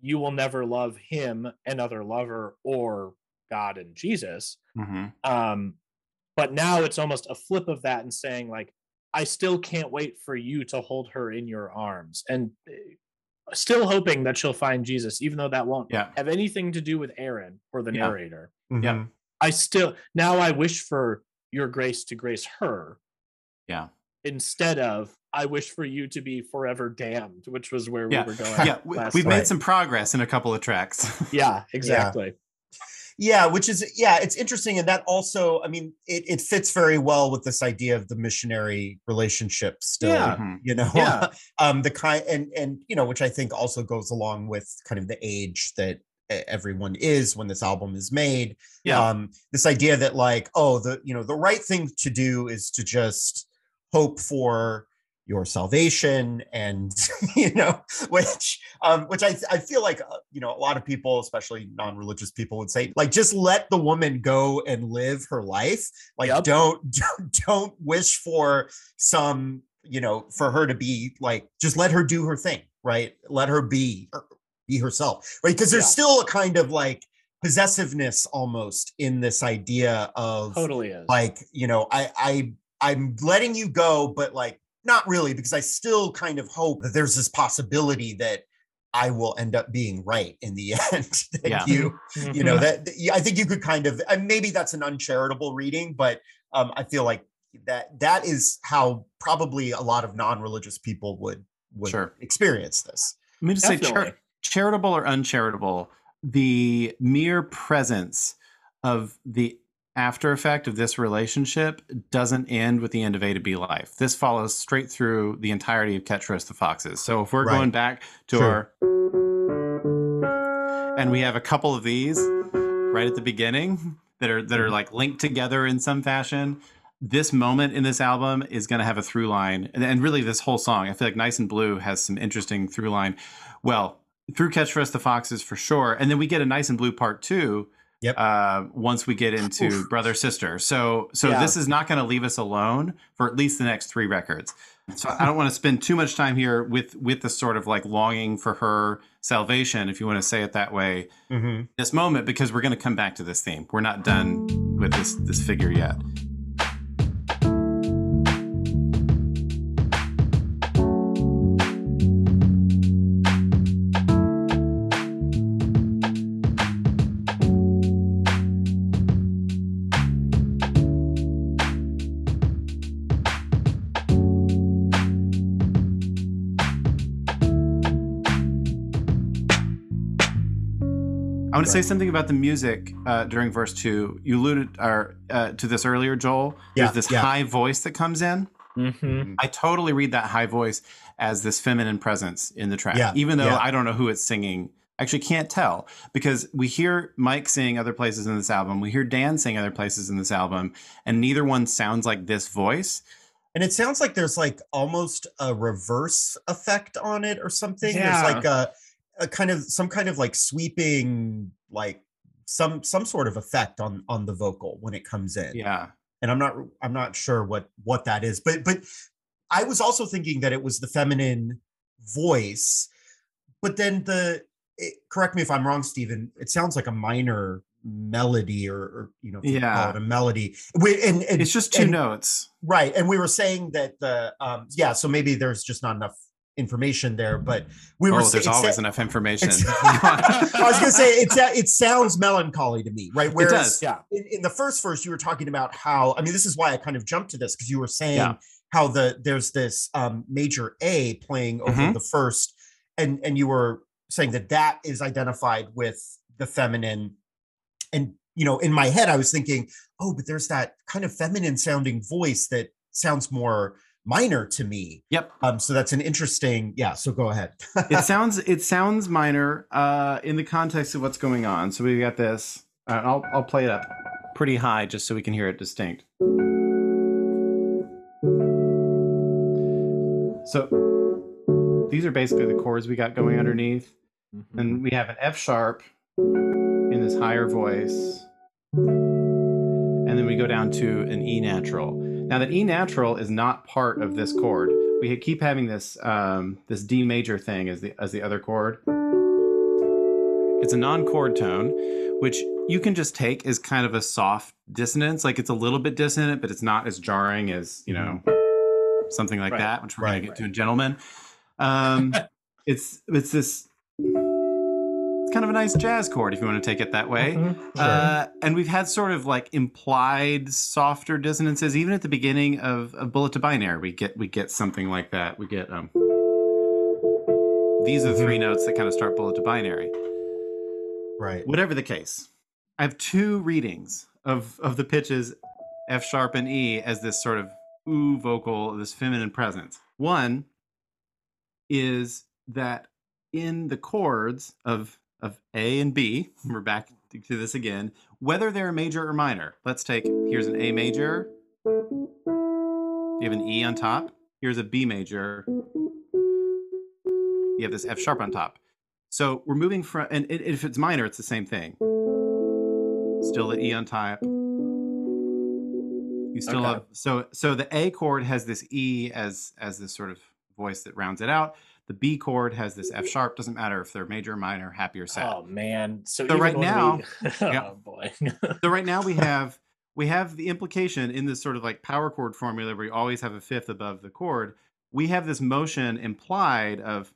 you will never love him another lover or god and jesus hmm um but now it's almost a flip of that and saying like i still can't wait for you to hold her in your arms and uh, still hoping that she'll find jesus even though that won't Yeah. have anything to do with aaron or the Yeah. narrator Yeah. Mhm. i still now i wish for your grace to grace her Yeah. instead of i wish for you to be forever damned which was where Yeah. we were going Yeah. We, last we've time. made some progress in a couple of tracks. yeah exactly yeah which is yeah it's interesting and that also i mean it, it fits very well with this idea of the missionary relationship still Yeah. Mhm. you know Yeah. um the kind and and you know which i think also goes along with kind of the age that everyone is when this album is made Yeah. um this idea that like oh the you know the right thing to do is to just hope for your salvation and you know which um which i i feel like uh, you know a lot of people especially non-religious people would say like just let the woman go and live her life like Yep. don't, don't don't wish for some you know for her to be like just let her do her thing right let her be be herself right because there's Yeah. still a kind of like possessiveness almost in this idea of Totally is. like you know i i i'm letting you go but like not really because i still kind of hope that there's this possibility that i will end up being right in the end that Yeah. you you know Mhm. that that- i think you could kind of and maybe that's an uncharitable reading but um i feel like that that is how probably a lot of non-religious people would would Sure. experience this Let me just say, char- charitable or uncharitable, the mere presence of the after effect of this relationship doesn't end with the end of A to B life. This follows straight through the entirety of Catch for Us the Foxes. So if we're Right. going back to True. our. And we have a couple of these right at the beginning that are that are mm-hmm. like linked together in some fashion. This moment in this album is going to have a through line, and, and really this whole song. I feel like Nice and Blue has some interesting through line. Well, through Catch for Us the Foxes for sure, and then we get a Nice and Blue part two. Yep. Uh, once we get into Oof. Brother Sister, so so Yeah. this is not going to leave us alone for at least the next three records. So I don't want to spend too much time here with with the sort of like longing for her salvation, if you want to say it that way, Mhm. this moment because we're going to come back to this theme. We're not done with this this figure yet. Say something about the music uh, during verse two. You alluded or, uh, to this earlier, Joel. Yeah, There's this yeah. high voice that comes in. Mhm. I totally read that high voice as this feminine presence in the track, Yeah, even though yeah. I don't know who it's singing. Actually, can't tell because we hear Mike sing other places in this album. We hear Dan sing other places in this album, and neither one sounds like this voice. and it sounds like there's like almost a reverse effect on it or something Yeah. there's like a, a kind of some kind of like sweeping like some some sort of effect on on the vocal when it comes in Yeah, and i'm not i'm not sure what what that is but but i was also thinking that it was the feminine voice but then the it, correct me if i'm wrong stephen it sounds like a minor melody or, or you know if you call Yeah. it a melody we, and, and it's just two and- notes. Right. And we were saying that the um yeah, so maybe there's just not enough information there, but we were Oh, there's it sa- always enough information. I was gonna say it's it sounds melancholy to me, right? Whereas does. Yeah. in, in the first verse you were talking about how I mean this is why I kind of jumped to this because you were saying Yeah. how the there's this um major A playing over Mhm. the first and and you were saying that that is identified with the feminine and you know in my head I was thinking oh but there's that kind of feminine sounding voice that sounds more minor to me Yep. um so that's an interesting yeah so go ahead it sounds it sounds minor uh, in the context of what's going on. So we've got this. Uh, I'll I'll play it up pretty high just so we can hear it distinct. So these are basically the chords we got going underneath, Mhm. and we have an F sharp in this higher voice, and then we go down to an E natural. Now that E natural is not part of this chord. We keep having this um, this D major thing as the as the other chord. It's a non-chord tone, which you can just take as kind of a soft dissonance. Like it's a little bit dissonant, but it's not as jarring as you know something like Right. that, which we're Right, gonna get right. to in gentlemen. Um, it's it's this. Kind of a nice jazz chord if you want to take it that way. Mhm. Uh, and we've had sort of like implied softer dissonances, even at the beginning of, of Bullet to Binary. We get we get something like that. We get um. These are the three notes that kind of start Bullet to Binary. right Whatever the case, I have two readings of of the pitches F sharp and E as this sort of ooh vocal, this feminine presence. One is that in the chords of of A and B, we're back to this again, whether they're major or minor. Let's take here's an A major. You have an E on top. here's a B major. You have this F sharp on top. So we're moving from, and if it's minor, it's the same thing. Still the E on top. You still Okay. have so so the A chord has this E as as this sort of voice that rounds it out. The B chord has this F sharp. Doesn't matter if they're major, minor, happy or sad. Oh man. So, So right now- we, Yeah. oh boy. So right now we have we have the implication in this sort of like power chord formula where you always have a fifth above the chord. We have this motion implied of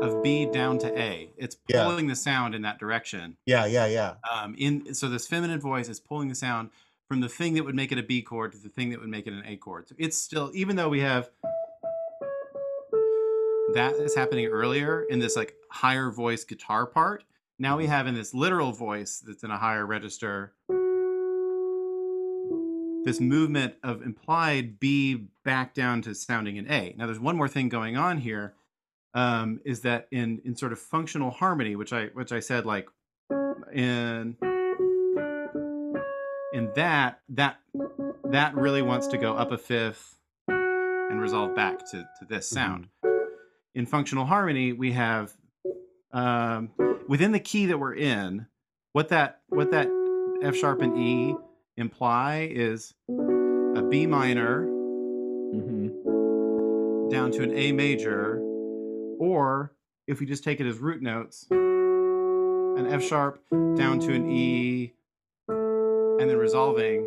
of B down to A. It's Yeah. pulling the sound in that direction. Yeah, yeah, yeah. Um, in so this feminine voice is pulling the sound from the thing that would make it a B chord to the thing that would make it an A chord. So it's still even though we have that is happening earlier in this like higher voice guitar part. Now we have in this literal voice that's in a higher register this movement of implied B back down to sounding an A. Now there's one more thing going on here, um, is that in in sort of functional harmony, which I which I said like in in that that that really wants to go up a fifth and resolve back to to this sound. In functional harmony, we have um, within the key that we're in, what that what that F sharp and E imply is a B minor Mhm. down to an A major, or if we just take it as root notes, an F sharp down to an E, and then resolving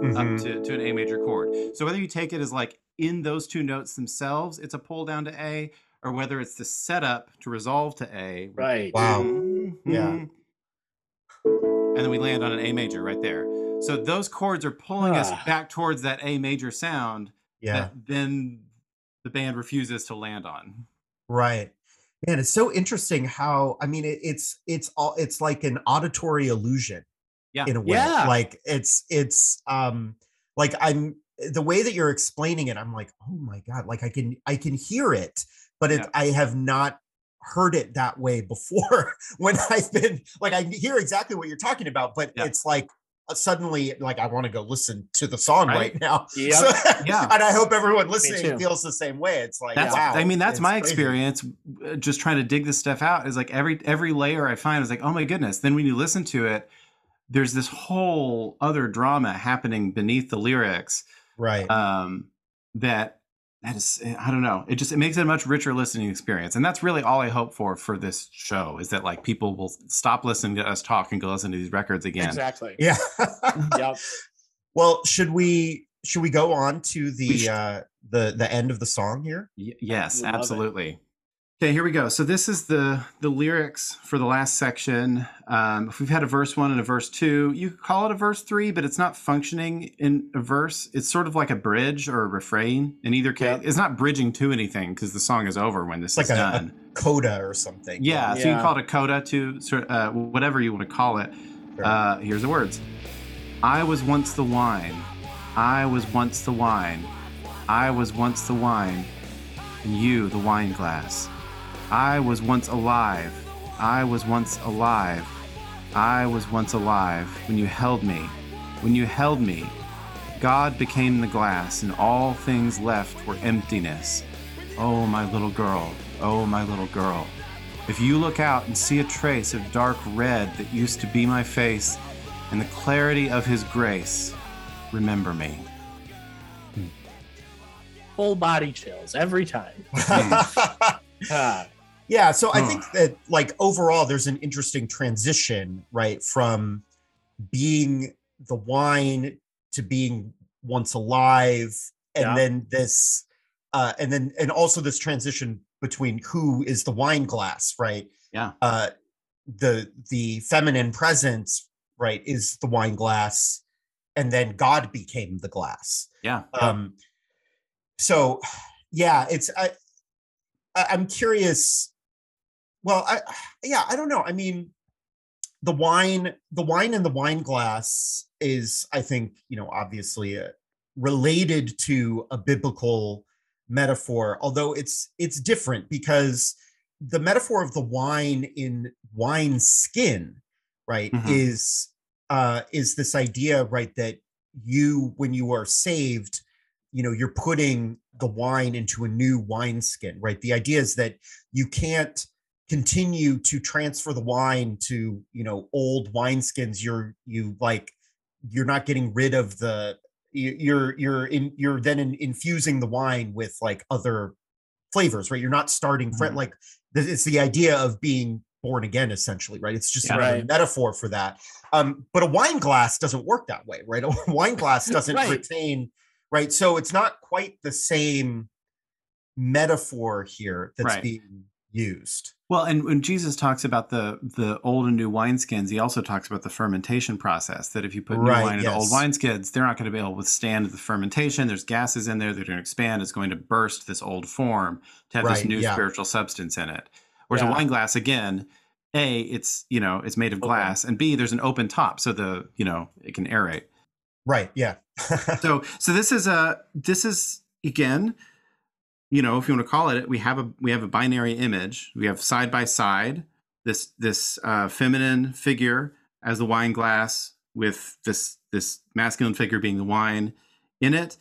Mhm. up to, to an A major chord. So whether you take it as like in those two notes themselves, it's a pull down to A, or whether it's the setup to resolve to A. Right. Wow. Yeah. Mhm. And then we land on an A major right there. So those chords are pulling us Ah. back towards that A major sound Yeah. that then the band refuses to land on. Right. Man, it's so interesting how I mean it, it's it's all it's like an auditory illusion Yeah. in a way. Yeah. Like it's it's um like I'm the way that you're explaining it, I'm like, oh my God, like I can I can hear it, but it Yeah. I have not heard it that way before when I've been like I hear exactly what you're talking about, but Yeah. it's like uh, suddenly like I want to go listen to the song Right. right, now. Yep. So- Yeah. and I hope everyone listening feels the same way. It's like That's wow. I mean that's my crazy. experience uh, just trying to dig this stuff out is like every every layer I find is like oh my goodness then when you listen to it there's this whole other drama happening beneath the lyrics Right. um that that is I don't know it just it makes it a much richer listening experience and that's really all I hope for for this show is that like people will stop listening to us talk and go listen to these records again Exactly. yeah. Yep. well, should we should we go on to the should. uh the the end of the song here? Y- yes, absolutely it. Absolutely. Okay, here we go. So this is the the lyrics for the last section. Um, if we've had a verse one and a verse two, you could call it a verse three, but it's not functioning in a verse. It's sort of like a bridge or a refrain. In either case, Yep. it's not bridging to anything because the song is over when this It's is like a, done. a coda or something. yeah, so you can call it a coda to sort uh, whatever you want to call it. Sure. Uh, here's the words: I was once the wine. I was once the wine. I was once the wine, and you the wine glass. I was once alive. I was once alive. I was once alive when you held me. When you held me, God became the glass, and all things left were emptiness. Oh, my little girl. Oh, my little girl. If you look out and see a trace of dark red that used to be my face, and the clarity of his grace, remember me. Hmm. Full body chills every time. Ah, yeah, so I think that like overall there's an interesting transition, right, from being the wine to being once alive and Yeah. then this uh and then and also this transition between who is the wine glass, right? Yeah. uh the the feminine presence right is the wine glass and then god became the glass Yeah. um so yeah it's I- i'm curious well i yeah i don't know i mean the wine the wine in the wine glass is i think you know obviously uh, related to a biblical metaphor although it's it's different because the metaphor of the wine in wine skin right Mhm. is uh is this idea right that you when you are saved you know you're putting the wine into a new wineskin right the idea is that you can't continue to transfer the wine to you know old wineskins you're you like you're not getting rid of the you're you're in you're then in, infusing the wine with like other flavors right you're not starting mm-hmm. like it's the idea of being born again essentially right it's just yeah, right. a metaphor for that um but a wine glass doesn't work that way right a wine glass doesn't right. retain right so it's not quite the same metaphor here that's right. being used well and when jesus talks about the the old and new wineskins he also talks about the fermentation process that if you put new right, wine yes. into old wineskins they're not going to be able to withstand the fermentation there's gases in there that are going to expand it's going to burst this old form to have right, this new yeah. spiritual substance in it Whereas yeah. a wine glass, again, a it's you know it's made of glass, and b there's an open top, so the you know it can aerate. Right. Yeah. so so this is a this is again, you know, if you want to call it, we have a we have a binary image. We have side by side this this uh, feminine figure as the wine glass with this this masculine figure being the wine in it.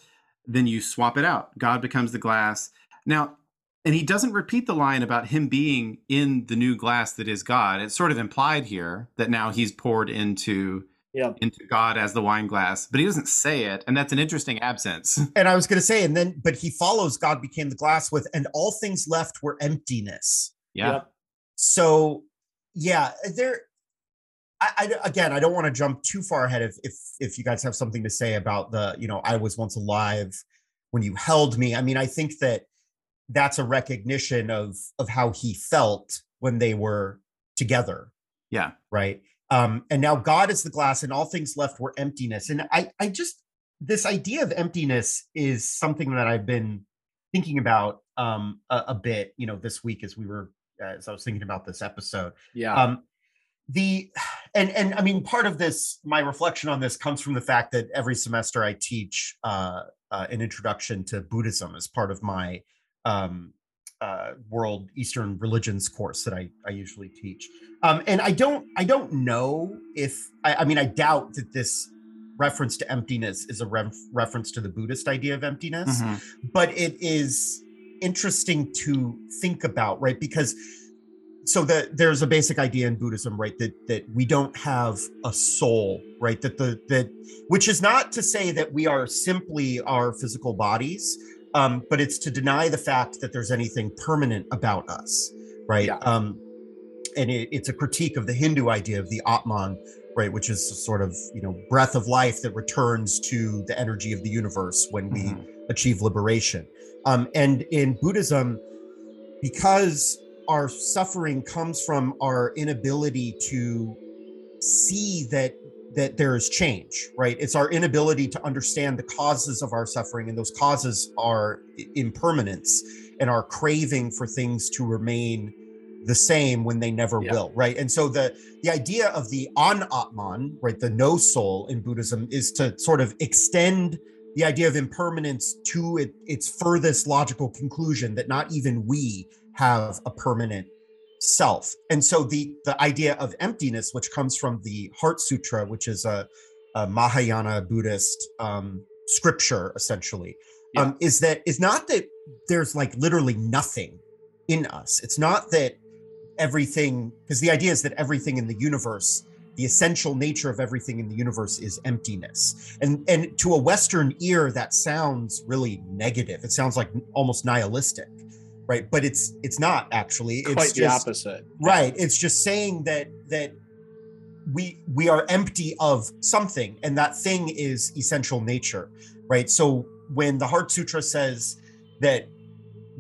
Then you swap it out. God becomes the glass. Now, and he doesn't repeat the line about him being in the new glass that is God. It's sort of implied here that now he's poured into yeah. into God as the wine glass, but he doesn't say it, and that's an interesting absence. And I was going to say, and then, but he follows God became the glass with, and all things left were emptiness. Yeah. Yep. So, yeah, there. I, I, again, I don't want to jump too far ahead. If if if you guys have something to say about the, you know, I was once alive when you held me. I mean, I think that that's a recognition of of how he felt when they were together yeah right um and now god is the glass and all things left were emptiness. And i i just this idea of emptiness is something that i've been thinking about um a, a bit you know this week as we were as i was thinking about this episode. Yeah. Um the and and i mean part of this my reflection on this comes from the fact that every semester i teach uh, uh an introduction to buddhism as part of my um, uh, world Eastern religions course that I, I usually teach. Um, and I don't I don't know if I, I, mean I doubt that this reference to emptiness is a ref, reference to the Buddhist idea of emptiness, mm-hmm. but it is interesting to think about, right? Because so that there's a basic idea in Buddhism, right, that that we don't have a soul, right? That the that which is not to say that we are simply our physical bodies, um, but it's to deny the fact that there's anything permanent about us, right? Yeah. Um, and it, it's a critique of the Hindu idea of the Atman, right, which is a sort of you know breath of life that returns to the energy of the universe when we mm-hmm. achieve liberation. Um, and in Buddhism, because our suffering comes from our inability to see that that there is change, right? It's our inability to understand the causes of our suffering, and those causes are impermanence and our craving for things to remain the same when they never yeah. will, right? And so the the idea of the anatman, right, the no soul in Buddhism, is to sort of extend the idea of impermanence to it, its furthest logical conclusion that not even we have a permanent self. And so the the idea of emptiness, which comes from the Heart Sutra, which is a, a Mahayana Buddhist um, scripture, essentially, yeah. um, is that is not that there's like literally nothing in us. It's not that everything, because the idea is that everything in the universe, the essential nature of everything in the universe is emptiness. And and to a Western ear, that sounds really negative. It sounds like almost nihilistic right but it's it's not actually. It's quite the opposite. Right it's just saying that that we we are empty of something and that thing is essential nature right? So when the heart sutra says that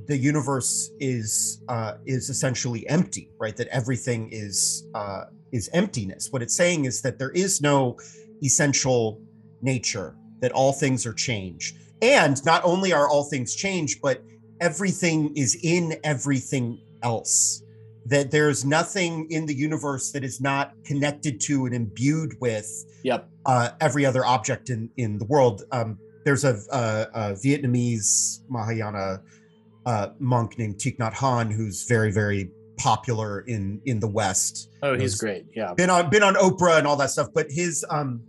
the universe is uh is essentially empty right that everything is uh is emptiness what it's saying is that there is no essential nature that all things are change and not only are all things change but everything is in everything else. That there's nothing in the universe that is not connected to and imbued with yep. uh, every other object in in the world. Um, there's a, a, a, vietnamese mahayana uh, monk named Thich Nhat Hanh who's very very popular in in the west. Oh he's great. Yeah. been on been on oprah and all that stuff but his um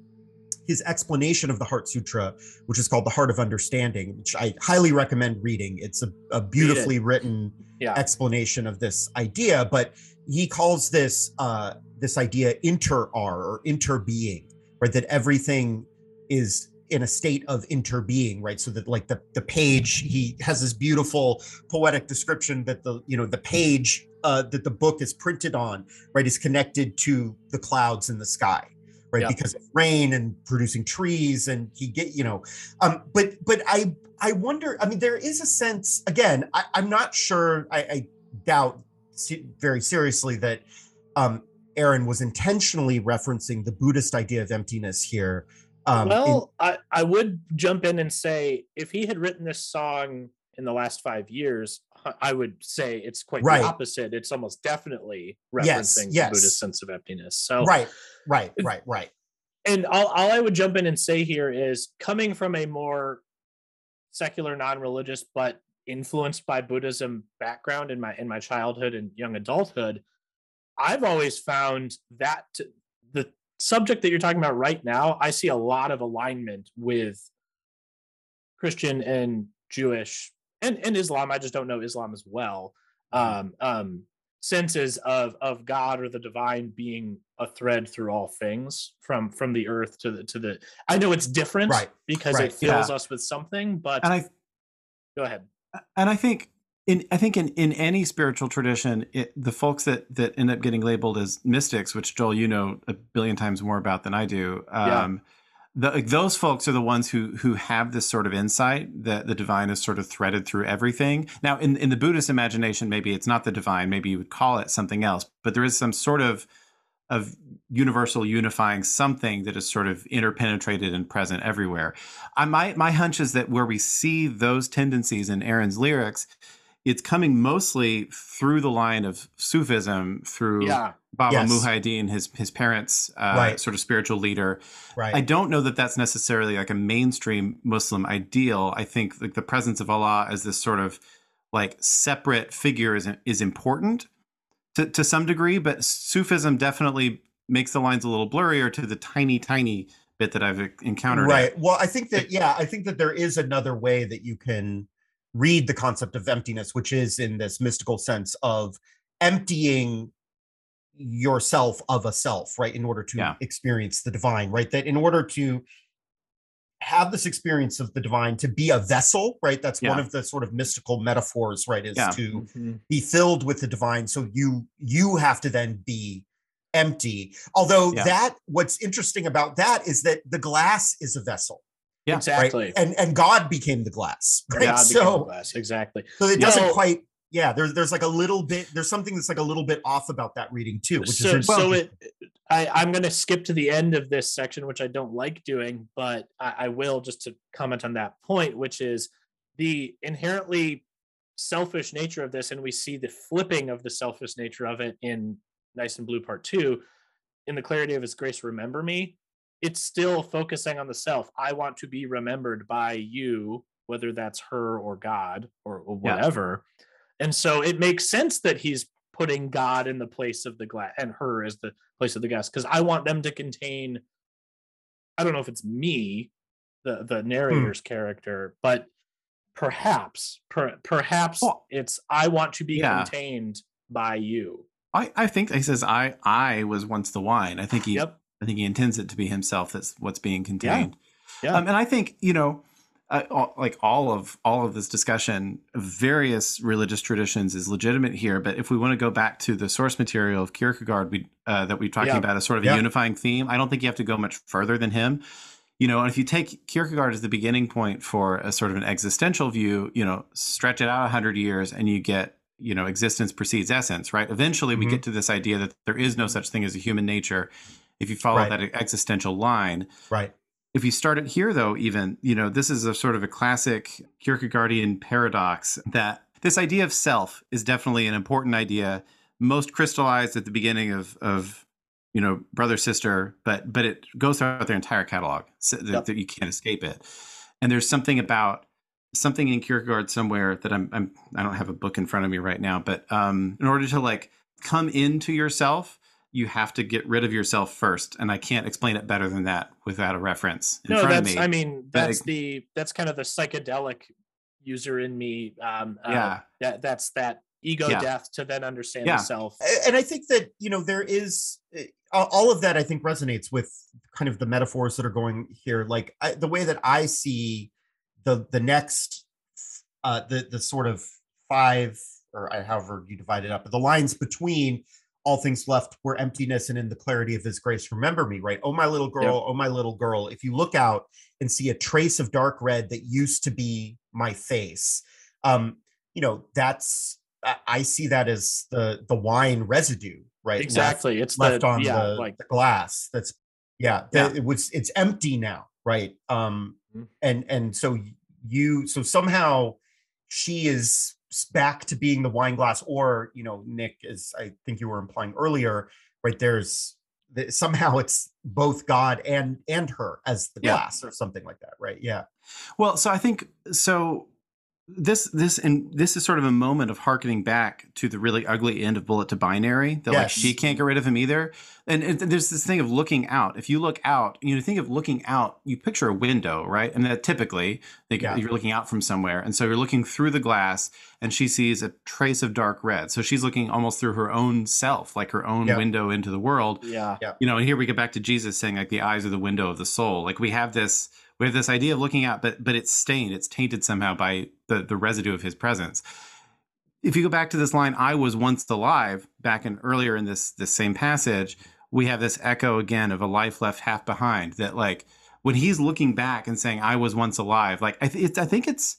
his explanation of the Heart Sutra, which is called the Heart of Understanding, which I highly recommend reading. It's a, a beautifully written Yeah. explanation of this idea, but he calls this uh, this idea inter-are or interbeing, right? That everything is in a state of interbeing, right? So that like the the page, he has this beautiful poetic description that the you know the page uh, that the book is printed on, right, is connected to the clouds in the sky, right? Because of rain and producing trees, and he get you know, um, but but I I wonder. I mean, there is a sense again. I, I'm not sure. I, I doubt se- very seriously that um, Aaron was intentionally referencing the Buddhist idea of emptiness here. Um, in- well, I, I would jump in and say if he had written this song in the last five years, I- would say it's quite Right. the opposite. It's almost definitely referencing Yes, the yes. Buddhist sense of emptiness. So, right, right, right, right. and all, all I would jump in and say here is coming from a more secular, non-religious, but influenced by Buddhism background in my in my childhood and young adulthood, I've always found that the subject that you're talking about right now, I see a lot of alignment with Christian and Jewish and, and Islam. I just don't know Islam as well. Um, um, senses of of God or the divine being a thread through all things from from the earth to the to the I know it's different Right, because right, it fills yeah. us with something, but And I go ahead. and I think in I think in, in any spiritual tradition, it, the folks that that end up getting labeled as mystics, which Joel, you know a billion times more about than I do. Yeah. The, those folks are the ones who who have this sort of insight that the divine is sort of threaded through everything. Now, in in the Buddhist imagination, maybe it's not the divine. Maybe you would call it something else, but there is some sort of of universal unifying something that is sort of interpenetrated and present everywhere. I, my my hunch is that where we see those tendencies in Aaron's lyrics, it's coming mostly through the line of Sufism, through Yeah. Baba Yes. Muhaydin, his his parents' uh, Right. sort of spiritual leader. Right. I don't know that that's necessarily like a mainstream Muslim ideal. I think like the presence of Allah as this sort of like separate figure is is important to to some degree, but Sufism definitely makes the lines a little blurrier to the tiny tiny bit that I've encountered. right well i think that yeah i think that there is another way that you can read the concept of emptiness which is in this mystical sense of emptying yourself of a self right in order to Yeah. experience the divine right that in order to have this experience of the divine to be a vessel right that's one of the sort of mystical metaphors right is Yeah. to Mhm. be filled with the divine so you you have to then be empty although Yeah. that what's interesting about that is that the glass is a vessel Yeah. right Exactly. and and god became the glass right God became so glass. exactly. so it Yeah. doesn't So- quite yeah there's there's like a little bit there's something that's like a little bit off about that reading too which so, is so it I, i'm going to skip to the end of this section which i don't like doing but I, I will just to comment on that point which is the inherently selfish nature of this and we see the flipping of the selfish nature of it in nice and blue part two in the clarity of his grace remember me it's still focusing on the self. I want to be remembered by you whether that's her or god or, or Yeah. And so it makes sense that he's putting god in the place of the glass and her as the place of the glass because i want them to contain i don't know if it's me the the narrator's character but perhaps per, perhaps Well, it's i want to be yeah. contained by you I, I think he says I I was once the wine. I think he yep I think he intends it to be himself that's what's being contained. yeah Um, and I think you know, uh, all, like all of all of this discussion of various religious traditions is legitimate here. But if we want to go back to the source material of Kierkegaard, we uh, that we're talking Yeah. about as sort of Yeah. a unifying theme, I don't think you have to go much further than him. You know, and if you take Kierkegaard as the beginning point for a sort of an existential view, you know, stretch it out a hundred years, and you get you know existence precedes essence, right? Eventually, we Mhm. get to this idea that there is no such thing as a human nature. If you follow Right. that existential line, right if you start it here though even you know this is a sort of a classic kierkegaardian paradox that this idea of self is definitely an important idea most crystallized at the beginning of of you know brother sister but but it goes throughout their entire catalog so that, Yep. that you can't escape it and there's something about something in kierkegaard somewhere that i'm, I'm i don't have a book in front of me right now but um in order to like come into yourself you have to get rid of yourself first, and I can't explain it better than that without a reference in no, front that's of me. I mean that's it- the that's kind of the psychedelic user in me. Um, uh, yeah, that that's that ego Yeah. death to then understand Yeah. the self. And i think that you know there is uh, all all of that i think resonates with kind of the metaphors that are going here like I, the way that i see the the next uh the the sort of five or however you divide it up but the lines between all things left were emptiness and in the clarity of his grace remember me right oh my little girl oh my little girl if you look out and see a trace of dark red that used to be my face um you know that's I- see that as the the wine residue, right? left- Exactly. It's Left, the on yeah, the, like the glass. That's yeah. Yeah. the- it was it's empty now, right? Um, Mhm. and and so you so somehow she is back to being the wine glass, or you know, Nick, as I think you were implying earlier, right? There's somehow it's both God and and her as the Yeah. glass, or something like that, right? Yeah. Well, so I think so. This this and this is sort of a moment of harkening back to the really ugly end of Bullet to Binary. That like she can't get rid of him either. And, and there's this thing of looking out. If you look out, you know, think of looking out. You picture a window, right? And that typically think Yeah. you're looking out from somewhere, and so you're looking through the glass, and she sees a trace of dark red. So she's looking almost through her own self, like her own Yeah. window into the world yeah. you know and here we get back to jesus saying like the eyes are the window of the soul like we have this we have this idea of looking out but but it's stained it's tainted somehow by the the residue of his presence if you go back to this line i was once alive back in earlier in this this same passage we have this echo again of a life left half behind that like when he's looking back and saying i was once alive like i, th- it's, I think it's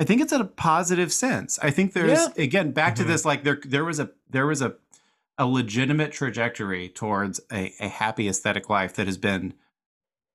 i think it's in a positive sense i think there's Yeah. again back Mhm. to this like there there was a there was a a legitimate trajectory towards a, a happy aesthetic life that has been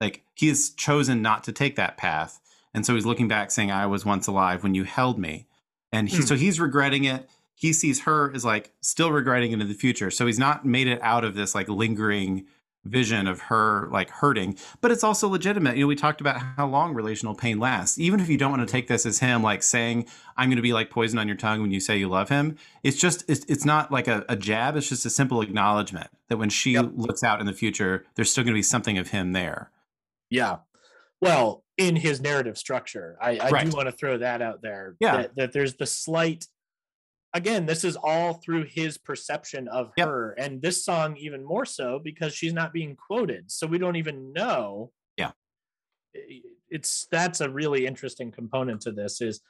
like he has chosen not to take that path. And so he's looking back saying i was once alive when you held me. And he, Hmm. so he's regretting it. He sees her as like still regretting it in the future. So he's not made it out of this like lingering vision of her like hurting. But it's also legitimate. You know we talked about how long relational pain lasts. Even if you don't want to take this as him like saying i'm going to be like poison on your tongue when you say you love him it's just it's, it's not like a, a jab. It's just a simple acknowledgement that when she Yep. looks out in the future there's still going to be something of him there Yeah. Well, in his narrative structure, I, I Right. do want to throw that out there. Yeah. That, that there's the slight, again, this is all through his perception of Yep. her. And this song, even more so because she's not being quoted. So we don't even know. Yeah. It's that's a really interesting component to this is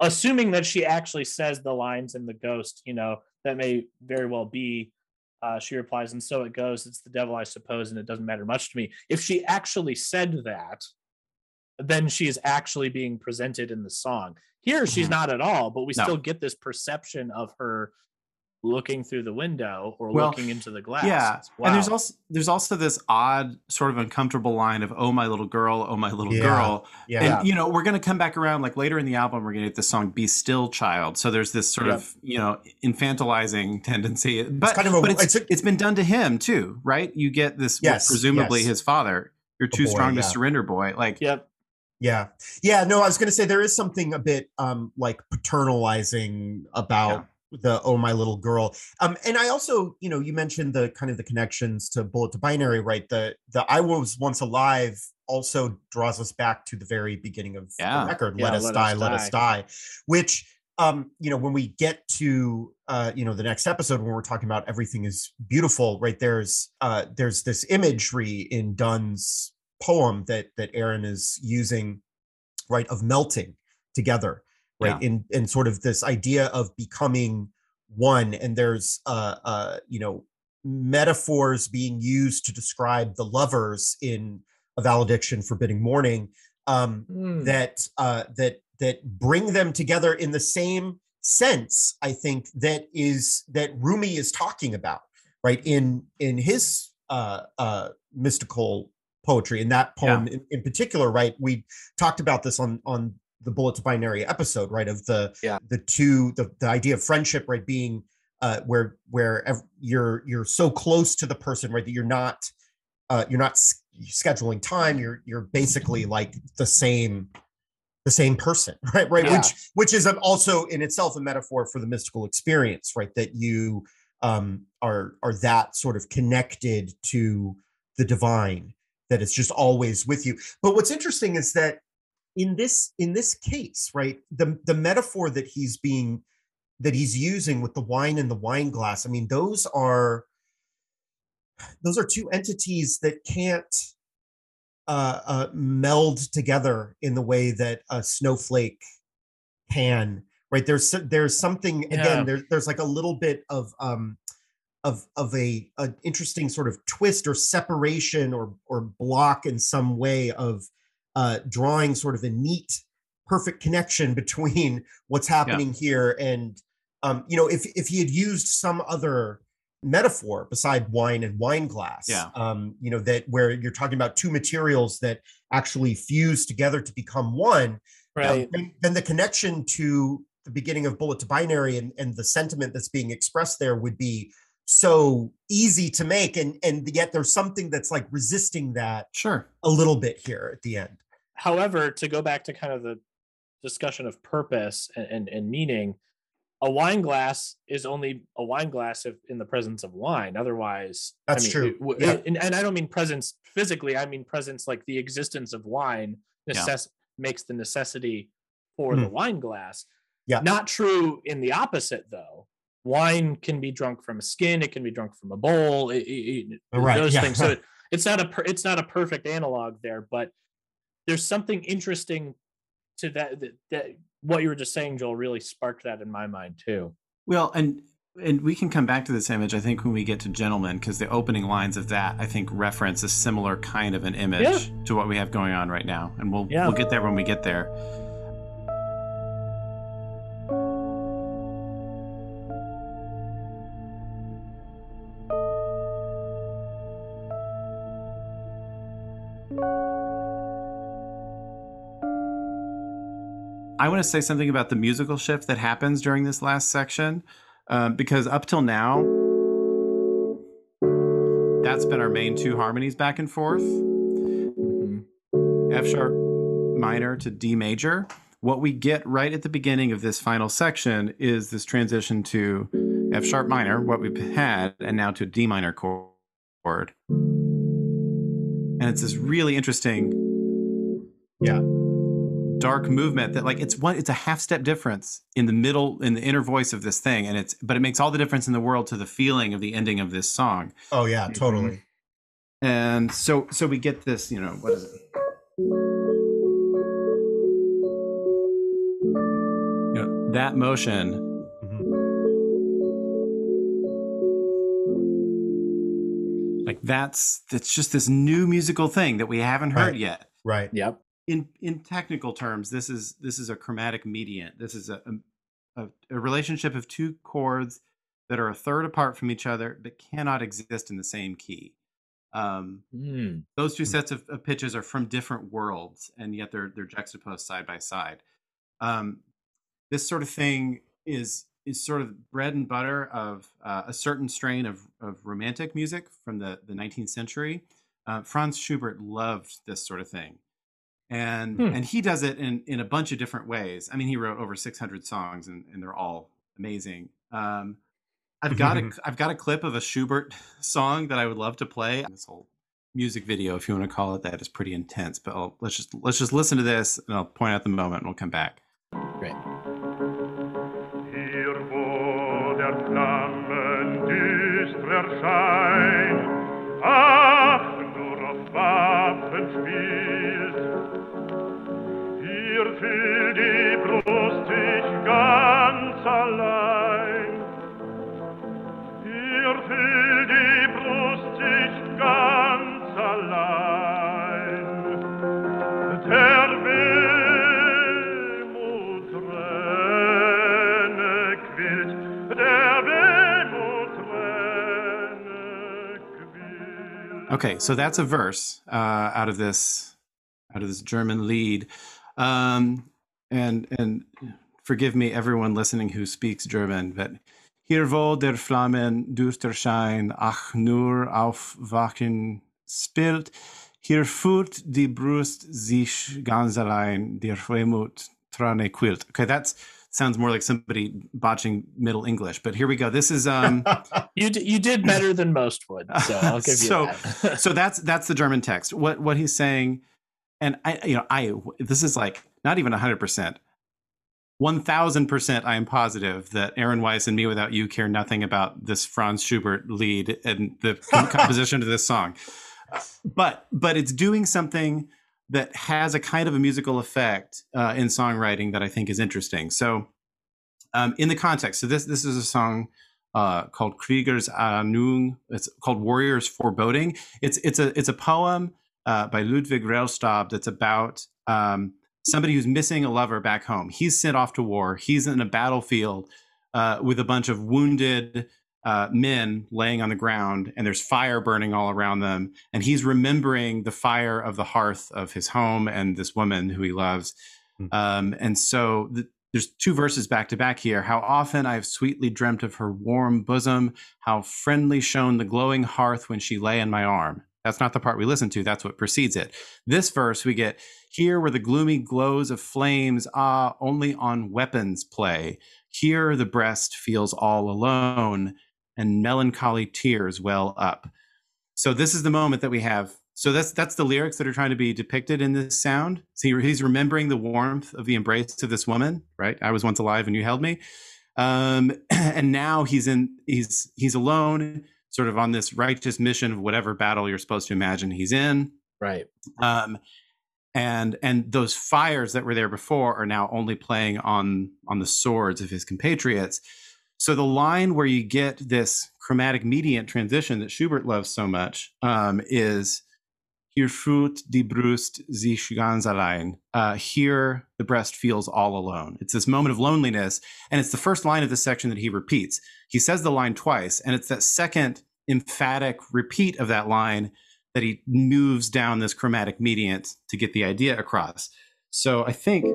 assuming that she actually says the lines in the ghost, you know, that may very well be uh, she replies, and so it goes. It's the devil, I suppose, and it doesn't matter much to me. If she actually said that, then she is actually being presented in the song. Here, she's Mhm. not at all, but we No. still get this perception of her looking through the window or Well, looking into the glass. yeah It's- and there's also there's also this odd sort of uncomfortable line of oh my little girl oh my little Yeah. girl Yeah. and you know we're going to come back around like later in the album we're going to get the song be still child so there's this sort Yep. of you know infantilizing tendency but, kind of a- but it's, it's a- it's been done to him too right you get this Yes, presumably yes. his father you're too boy, strong to surrender boy like Yep. Yeah. Yeah. No, I was going to say there is something a bit um like paternalizing about the oh my little girl. Um and I also, you know, you mentioned the kind of the connections to bullet to binary, right? The the I was once alive also draws us back to the very beginning of Yeah. the record, Yeah, let us Let die, Us let us die, which um you know when we get to uh you know the next episode when we're talking about everything is beautiful right there's uh there's this imagery in Donne's poem that that Aaron is using right of melting together right? In in sort of this idea of becoming one and there's uh uh you know metaphors being used to describe the lovers in a valediction forbidding mourning um Mm. that uh that that bring them together in the same sense i think that is that rumi is talking about right in in his uh uh mystical poetry. In that poem in, in particular right we talked about this on on the bullet to binary episode right of the Yeah. the two the, the idea of friendship right being uh where where ev- you're you're so close to the person right that you're not uh you're not s- scheduling time you're you're basically like the same the same person right right Yeah. which which is also in itself a metaphor for the mystical experience right that you um are are that sort of connected to the divine that it's just always with you but what's interesting is that in this in this case right the the metaphor that he's being that he's using with the wine and the wine glass i mean those are those are two entities that can't uh, uh, meld together in the way that a snowflake can right there's there's something again Yeah. there, there's like a little bit of um of of a an interesting sort of twist or separation or or block in some way of uh drawing sort of a neat perfect connection between what's happening here and um you know if if he had used some other metaphor beside wine and wine glass Yeah. um you know that where you're talking about two materials that actually fuse together to become one Right. then, then the connection to the beginning of bullet to binary and, and the sentiment that's being expressed there would be so easy to make and and yet there's something that's like resisting that Sure. a little bit here at the end However, to go back to kind of the discussion of purpose and, and, and meaning, a wine glass is only a wine glass if in the presence of wine. Otherwise, I That's mean, true. it Yeah. and, and I don't mean presence physically. I mean presence like the existence of wine Yeah. makes the necessity for the hmm. wine glass. Yeah. Not true in the opposite though. Wine can be drunk from a skin. It can be drunk from a bowl. It, it- it- Right, those yeah. things. So it's not a per, it's not a perfect analog there, but there's something interesting to that, that that what you were just saying, Joel, really sparked that in my mind too. Well, and and we can come back to this image. I think when we get to Gentlemen, because the opening lines of that I think reference a similar kind of an image to what we have going on right now, and we'll Yeah. we'll get there when we get there. To say something about the musical shift that happens during this last section, um, because up till now, that's been our main two harmonies back and forth F sharp minor to D major. What we get right at the beginning of this final section is this transition to F sharp minor, what we've had, and now to D minor chord. And it's this really interesting Yeah. Dark movement that like it's one it's a half step difference in the middle in the inner voice of this thing and it's but it makes all the difference in the world to the feeling of the ending of this song oh yeah Mhm. totally and so so we get this you know what is it you know, that motion Mhm. like that's that's just this new musical thing that we haven't heard Right. yet right Yep. In in technical terms, this is this is a chromatic mediant. This is a, a a relationship of two chords that are a third apart from each other but cannot exist in the same key. Um, Mm. those two Hmm. sets of, of pitches are from different worlds, and yet they're they're juxtaposed side by side. Um, this sort of thing is is sort of bread and butter of uh, a certain strain of, of romantic music from the, the 19th century. Uh, Franz Schubert loved this sort of thing, and Hmm. and he does it in in a bunch of different ways. I mean, he wrote over 600 songs, and, and they're all amazing. Um, I've got a I've got a clip of a Schubert song that I would love to play. This whole music video, if you want to call it that, is pretty intense. But I'll, let's just let's just listen to this, and I'll point out the moment, and we'll come back. Great. Die Brust sich ganz allein. Hier die Brust sich ganz allein. Der Wehmut quillt, der Wehmut quillt. Okay, so that's a verse uh, out of this out of this German Lied, um, and and forgive me, everyone listening who speaks German, but hier wo der Flammen düster schein, ach nur aufwachen spielt, hier führt die Brust sich ganz allein, der Wehmut Träne quilt. Okay, that's sounds more like somebody botching Middle English. But here we go. This is um. You d- you did better than most would, so I'll give you So- that. so that's that's the German text. What what he's saying, and I you know I this is like not even hundred percent. One thousand percent, I am positive that Aaron Weiss and Me Without You care nothing about this Franz Schubert Lied and the composition of this song, but but it's doing something that has a kind of a musical effect uh, in songwriting that I think is interesting. So, um, in the context, so this this is a song uh, called Kriegers Ahnung. It's called Warriors Foreboding. It's it's a it's a poem uh, by Ludwig Rellstab that's about um, somebody who's missing a lover back home. He's sent off to war. He's in a battlefield uh, with a bunch of wounded uh, men laying on the ground, and there's fire burning all around them. And he's remembering the fire of the hearth of his home and this woman who he loves. Hmm. Um, and so the, there's two verses back to back here. How often I've sweetly dreamt of her warm bosom, how friendly shone the glowing hearth when she lay in my arm. That's not the part we listen to, that's what precedes it. This verse we get here where the gloomy glows of flames, ah, only on weapons play. Here the breast feels all alone, and melancholy tears well up. So this is the moment that we have. So that's that's the lyrics that are trying to be depicted in this sound. So he- he's remembering the warmth of the embrace of this woman, right? I was once alive and you held me. Um, and now he's in he's he's alone, sort of on this righteous mission of whatever battle you're supposed to imagine he's in right. um, and and those fires that were there before are now only playing on on the swords of his compatriots. So the line where you get this chromatic mediant transition that Schubert loves so much um, is "Hier fühlt die Brust sich ganz allein." Uh, here, the breast feels all alone. It's this moment of loneliness, and it's the first line of this section that he repeats. He says the line twice, and it's that second emphatic repeat of that line that he moves down this chromatic mediant to get the idea across. So I think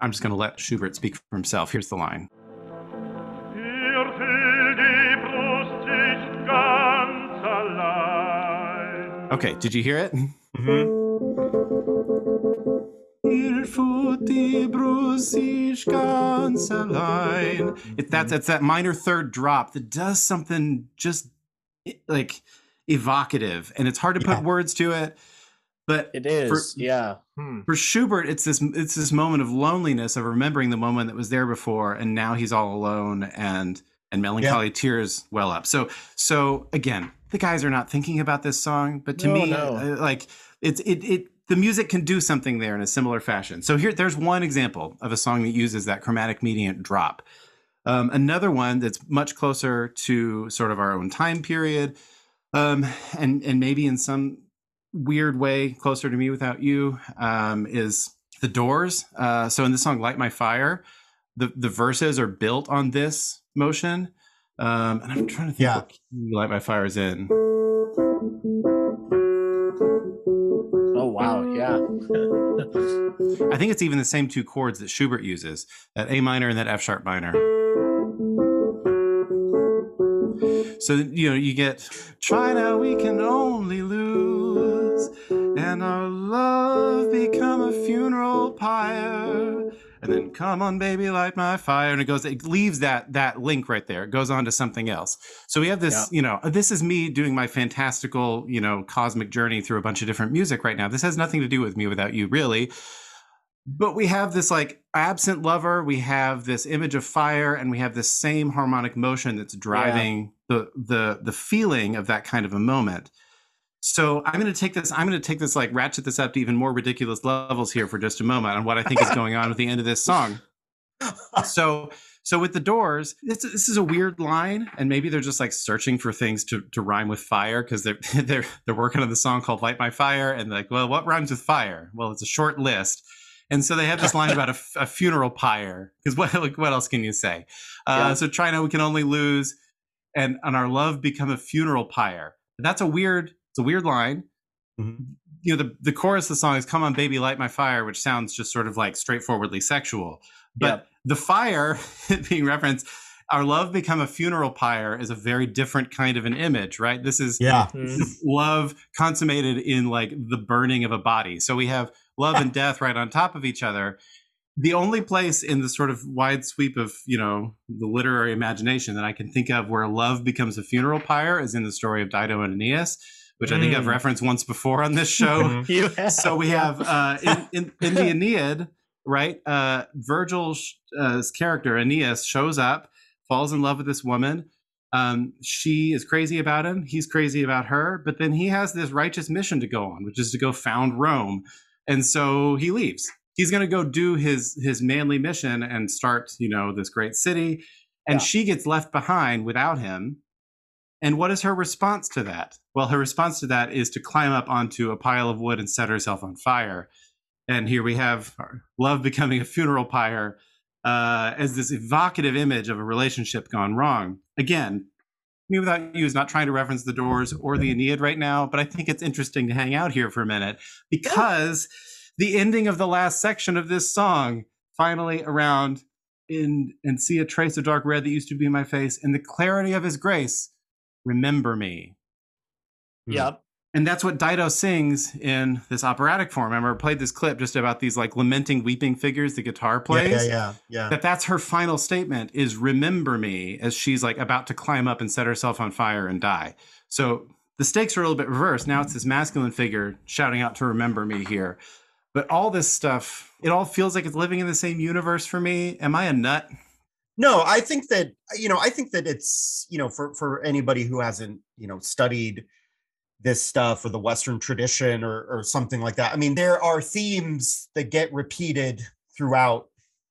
I'm just going to let Schubert speak for himself. Here's the line. Hier fühlt die Brust sich ganz allein. Okay, did you hear it? Mhm. Hier fühlt die Brust sich ganz allein. It, that's it's that minor third drop that does something just like evocative, and it's hard to put Yeah. words to it. But It is. yeah. Hmm. for Schubert, it's this it's this moment of loneliness of remembering the moment that was there before, and now he's all alone, and and melancholy tears well up. So so again, the guys are not thinking about this song, but to No, me, no. uh, like it's it it the music can do something there in a similar fashion. So here, there's one example of a song that uses that chromatic mediant drop. Um, another one that's much closer to sort of our own time period, um, and and maybe in some weird way closer to me without you um, is the Doors. Uh, so in the song "Light My Fire," the the verses are built on this motion. Um, and I'm trying to think Yeah. what key "Light My Fire" is in. I think it's even the same two chords that Schubert uses, that A minor and that F sharp minor. So you know you get try now we can only lose and our love become a funeral pyre and then come on baby light my fire. And it goes it leaves that that link right there. It goes on to something else. So we have this Yeah. you know this is me doing my fantastical you know cosmic journey through a bunch of different music right now. This has nothing to do with me without you really. But we have this like absent lover. We have this image of fire and we have this same harmonic motion that's driving the the the feeling of that kind of a moment so i'm going to take this i'm going to take this like ratchet this up to even more ridiculous levels here for just a moment on what i think is going on at the end of this song. So so with the doors this, this is a weird line and maybe they're just like searching for things to, to rhyme with fire because they're they're they're working on the song called light my fire and like well what rhymes with fire? Well it's a short list. And so they have this line about a funeral pyre because what like, what else can you say? Uh, Yeah. so China, we can only lose and and our love become a funeral pyre. That's a weird it's a weird line Mhm. you know the, the chorus of the song is come on baby light my fire which sounds just sort of like straightforwardly sexual but Yep. the fire being referenced our love become a funeral pyre is a very different kind of an image, right? This is Yeah. this is love consummated in like the burning of a body. So we have love and death right on top of each other. The only place in the sort of wide sweep of, you know, the literary imagination that I can think of where love becomes a funeral pyre is in the story of Dido and Aeneas, which I think I've Mm. referenced once before on this show so we have uh, in, in, in the Aeneid, right? Uh, Virgil's uh, character Aeneas shows up, falls in love with this woman. Um, she is crazy about him. He's crazy about her. But then he has this righteous mission to go on, which is to go found Rome. And so he leaves. He's going to go do his his manly mission and start, you know, this great city. And Yeah. she gets left behind without him. And what is her response to that? Well, her response to that is to climb up onto a pile of wood and set herself on fire. And here we have love becoming a funeral pyre uh, as this evocative image of a relationship gone wrong. Again, Me Without You is not trying to reference the Doors or the Aeneid right now, but I think it's interesting to hang out here for a minute because the ending of the last section of this song, finally around in and see a trace of dark red that used to be in my face, in the clarity of his grace, remember me. Hmm. Yep. And that's what Dido sings in this operatic form. I remember I played this clip just about these like lamenting, weeping figures the guitar Yeah, plays. yeah, yeah, yeah. That that's her final statement is remember me as she's like about to climb up and set herself on fire and die. So the stakes are a little bit reversed. Now it's this masculine figure shouting out to remember me here. But all this stuff, it all feels like it's living in the same universe for me. Am I a nut? No, I think that you know, I think that it's you know, for for anybody who hasn't you know studied this stuff or the Western tradition or or something like that. I mean, there are themes that get repeated throughout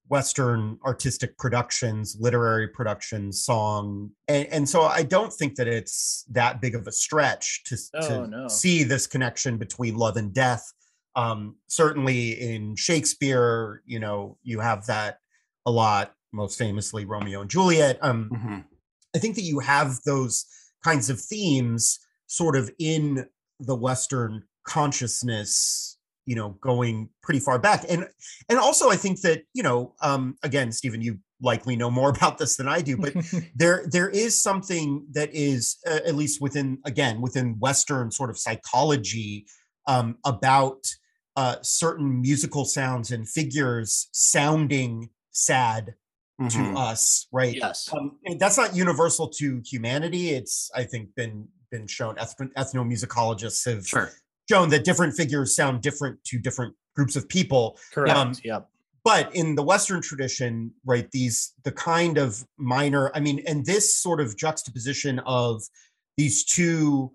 Western artistic productions, literary productions, song, and, and so I don't think that it's that big of a stretch to, Oh, to no. see this connection between love and death. Um, certainly in Shakespeare, you know, you have that a lot, most famously Romeo and Juliet. Um, Mhm. I think that you have those kinds of themes sort of in the Western consciousness, you know, going pretty far back. And and also I think that, you know, um, again, Stephen, you likely know more about this than I do, but there there is something that is uh, at least within again within Western sort of psychology um, about uh, certain musical sounds and figures sounding sad Mhm. to us, right? yes. Um, that's not universal to humanity. It's I think been been shown. Ethno- Ethnomusicologists have Sure. shown that different figures sound different to different groups of people. Correct. um, yep. But in the Western tradition, right, these the kind of minor, I mean, and this sort of juxtaposition of these two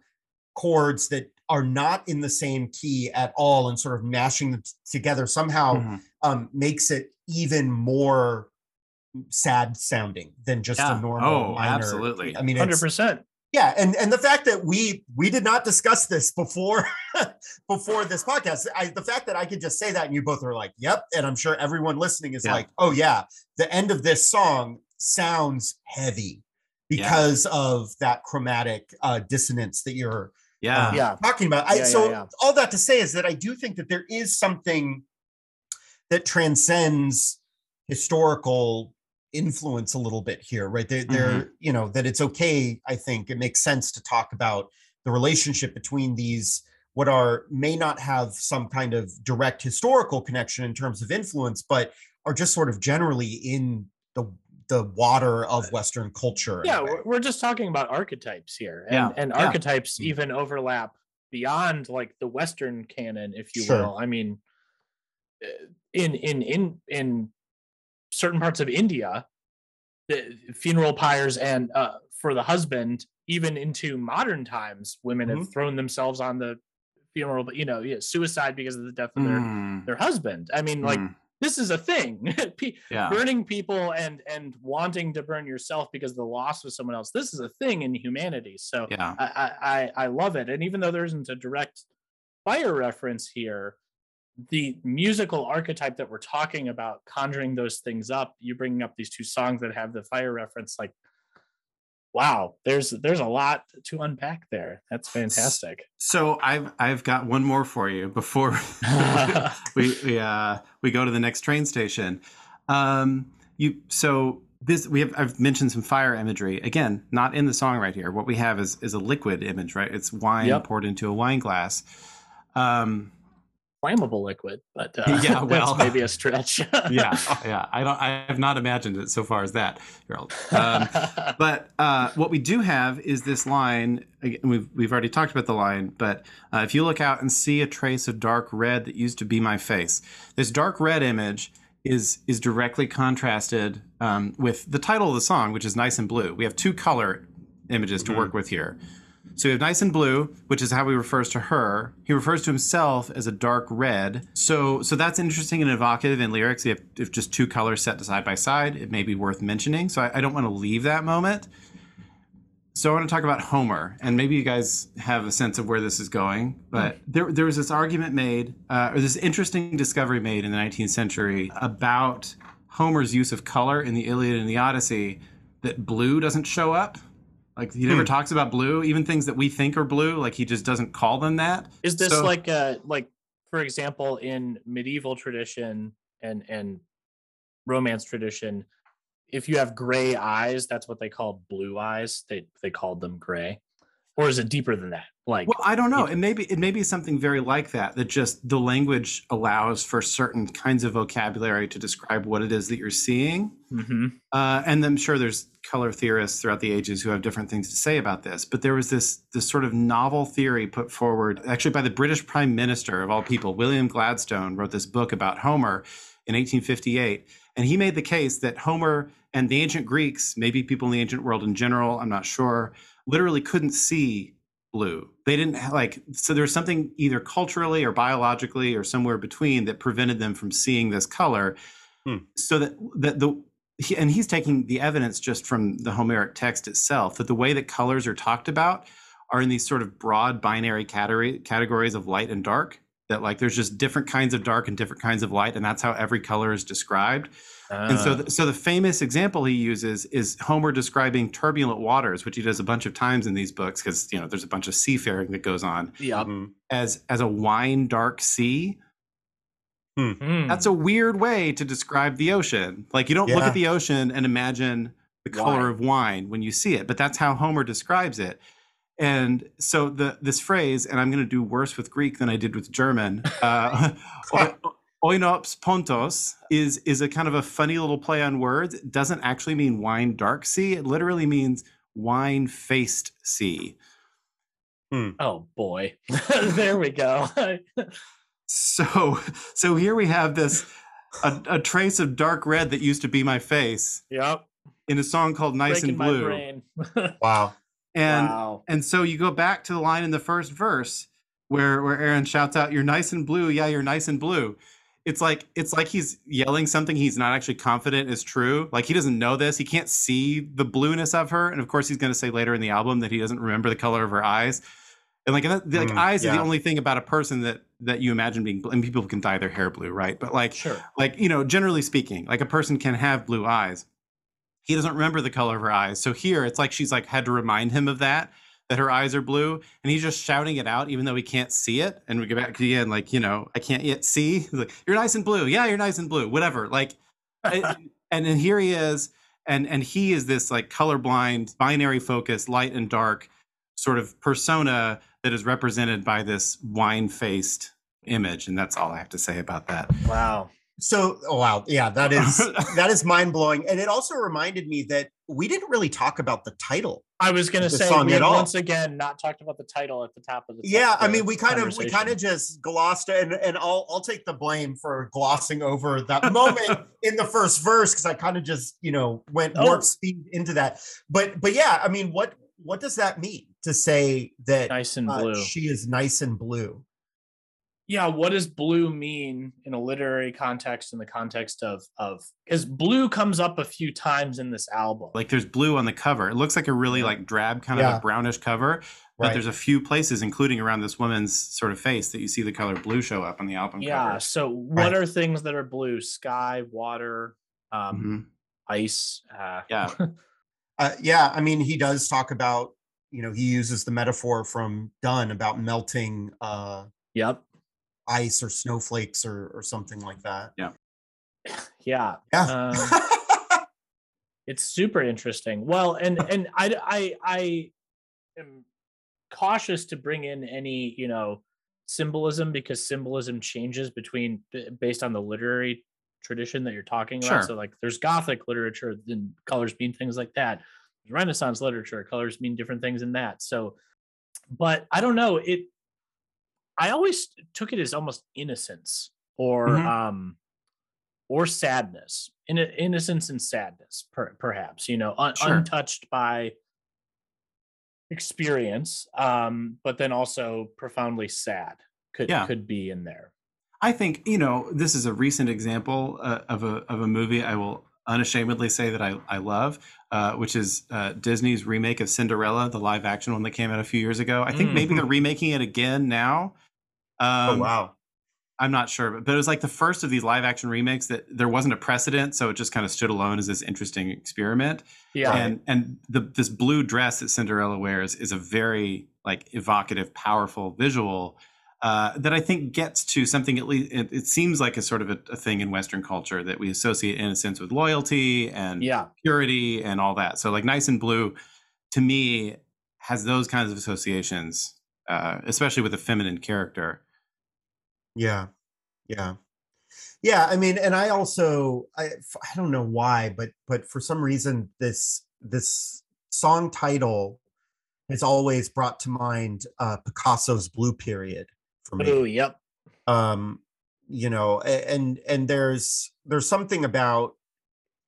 chords that are not in the same key at all and sort of mashing them t- together somehow Mhm. um, makes it even more sad sounding than just Yeah. a normal Oh, minor. absolutely. I mean, hundred percent. yeah, and and the fact that we we did not discuss this before before this podcast, I, the fact that I could just say that and you both are like, "Yep," and I'm sure everyone listening is Yeah. like, "Oh yeah," the end of this song sounds heavy Yeah. because of that chromatic uh, dissonance that you're Yeah. um, Yeah. talking about. I, Yeah, yeah, so yeah. all that to say is that I do think that there is something that transcends historical influence a little bit here, right? There, there, Mm-hmm. you know, that it's okay. I think it makes sense to talk about the relationship between these what are may not have some kind of direct historical connection in terms of influence, but are just sort of generally in the the water of Western culture. Yeah, way. we're, we're just talking about archetypes here, and Yeah, and archetypes Mm. even overlap beyond like the Western canon, if you Sure. will. I mean, uh, in in in in certain parts of India, the funeral pyres and uh, for the husband, even into modern times, women Mm-hmm. have thrown themselves on the funeral, you know, yeah, suicide because of the death of their Mm, their husband. I mean, like mm, this is a thing. Pe- yeah. burning people and and wanting to burn yourself because of the loss of someone else this is a thing in humanity so Yeah. I i I love it and even though there isn't a direct fire reference here the musical archetype that we're talking about conjuring those things up you bringing up these two songs that have the fire reference like wow there's there's a lot to unpack there that's fantastic So I've I've got one more for you before we we uh we go to the next train station. Um you so this we have I've mentioned some fire imagery. Again, not in the song right here. What we have is is a liquid image, right? It's wine Yep. poured into a wine glass. Um Flammable liquid, but uh, Yeah, well. that's maybe a stretch. yeah, yeah. I don't I have not imagined it so far as that, Harold. Um but uh, what we do have is this line. again, We've we've already talked about the line, but uh, if you look out and see a trace of dark red that used to be my face, this dark red image is is directly contrasted um, with the title of the song, which is "Nice and Blue." We have two color images to work with here. So we have nice and blue, which is how he refers to her. He refers to himself as a dark red. So so that's interesting and evocative in lyrics. If, if just two colors set side by side, it may be worth mentioning. So I, I don't want to leave that moment. So I want to talk about Homer, and maybe you guys have a sense of where this is going. But there, there was this argument made, uh, or this interesting discovery made in the 19th century about Homer's use of color in the Iliad and the Odyssey. That blue doesn't show up. Like he never talks about blue, even things that we think are blue. Like he just doesn't call them that. Is this So- like uh like for example in medieval tradition and and romance tradition, if you have gray eyes, that's what they call blue eyes. They they called them gray. Or is it deeper than that? Like Well, I don't know. you- It may be it may be something very like that. That just the language allows for certain kinds of vocabulary to describe what it is that you're seeing. Mhm. Uh, and I'm sure there's color theorists throughout the ages who have different things to say about this. But there was this this sort of novel theory put forward, actually by the British Prime Minister of all people, William Gladstone, wrote this book about Homer in 1858, and he made the case that Homer and the ancient Greeks, maybe people in the ancient world in general, I'm not sure, literally couldn't see blue. They didn't ha- like so there's something either culturally or biologically or somewhere between that prevented them from seeing this color. Hmm. So that that the he, and he's taking the evidence just from the Homeric text itself that the way that colors are talked about are in these sort of broad binary category categories of light and dark. That like there's just different kinds of dark and different kinds of light, and that's how every color is described. And so, Uh, the, so the famous example he uses is Homer describing turbulent waters, which he does a bunch of times in these books because you know there's a bunch of seafaring that goes on yeah. Mhm. as as a wine dark sea. Mm. That's a weird way to describe the ocean. Like you don't look at the ocean and imagine the color Wine. of wine when you see it, but that's how Homer describes it. And so the this phrase, and I'm going to do worse with Greek than I did with German. Uh, o- oinops pontos is is a kind of a funny little play on words. It doesn't actually mean wine dark sea. It literally means wine faced sea. Oh boy. there we go. So so here we have this a, a trace of dark red that used to be my face yep. in a song called Nice Breaking and my Blue. brain. Wow. And wow. and so you go back to the line in the first verse where where Aaron shouts out, "You're nice and blue, yeah, you're nice and blue." It's like it's like he's yelling something he's not actually confident is true. Like he doesn't know this. He can't see the blueness of her, and of course he's going to say later in the album that he doesn't remember the color of her eyes. And like, and that, like Mm, eyes are the only thing about a person that that you imagine being. And people can dye their hair blue, right? But like, Sure. like you know generally speaking like a person can have blue eyes he doesn't remember the color of her eyes. So here it's like she's like had to remind him of that that her eyes are blue and he's just shouting it out even though he can't see it. And we go back again like you know i can't yet see. He's like you're nice and blue. Yeah you're nice and blue. Whatever. Like I- and then here he is and and he is this like colorblind binary focused light and dark sort of persona that is represented by this wine faced image. And that's all i have to say about that. Wow. So, oh, wow, yeah, that is that is mind blowing, and it also reminded me that we didn't really talk about the title. I was gonna say song we once again not talked about the title at the top of the Yeah, I mean, we kind of we kind of just glossed, and and I'll I'll take the blame for glossing over that moment in the first verse because I kind of just you know went Oh. warp speed into that. But but yeah, I mean, what what does that mean to say that nice and uh, blue. she is nice and blue? Yeah what does blue mean in a literary context in the context of of because blue comes up a few times in this album like there's blue on the cover. It looks like a really like drab kind of a brownish cover, but Right. there's a few places, including around this woman's sort of face, that you see the color blue show up on the album yeah cover. so what Right. are things that are blue sky water um Mhm. ice uh Yeah. Uh, yeah, I mean, he does talk about you know he uses the metaphor from Donne about melting uh, yep ice or snowflakes or or something like that. yeah Yeah. um, It's super interesting. Well, and and I I I am cautious to bring in any you know symbolism because symbolism changes between based on the literary tradition that you're talking about. Sure. So like there's Gothic literature, then colors mean things like that. Renaissance literature, colors mean different things in that. So, but I don't know. It I always took it as almost innocence or Mhm. um or sadness, in innocence and sadness, per, perhaps you know, un, Sure. untouched by experience, um, but then also profoundly sad could Yeah. could be in there. I think you know this is a recent example uh, of a of a movie I will unashamedly say that I I love, uh, which is uh, Disney's remake of Cinderella, the live action one that came out a few years ago. I think Mm. maybe they're remaking it again now. Um, oh wow. I'm not sure, but, but it was like the first of these live action remakes that there wasn't a precedent, so it just kind of stood alone as this interesting experiment. Yeah, And and the this blue dress that Cinderella wears is a very like evocative, powerful visual uh, that I think gets to something at least. It, it seems like a sort of a, a thing in Western culture that we associate innocence with loyalty and yeah, purity and all that. So like nice and blue, to me, has those kinds of associations, uh, especially with a feminine character. Yeah. Yeah. Yeah, I mean, and I also I I don't know why, but but for some reason this this song title has always brought to mind uh Picasso's Blue Period for me. oh, yep, um you know and and there's there's something about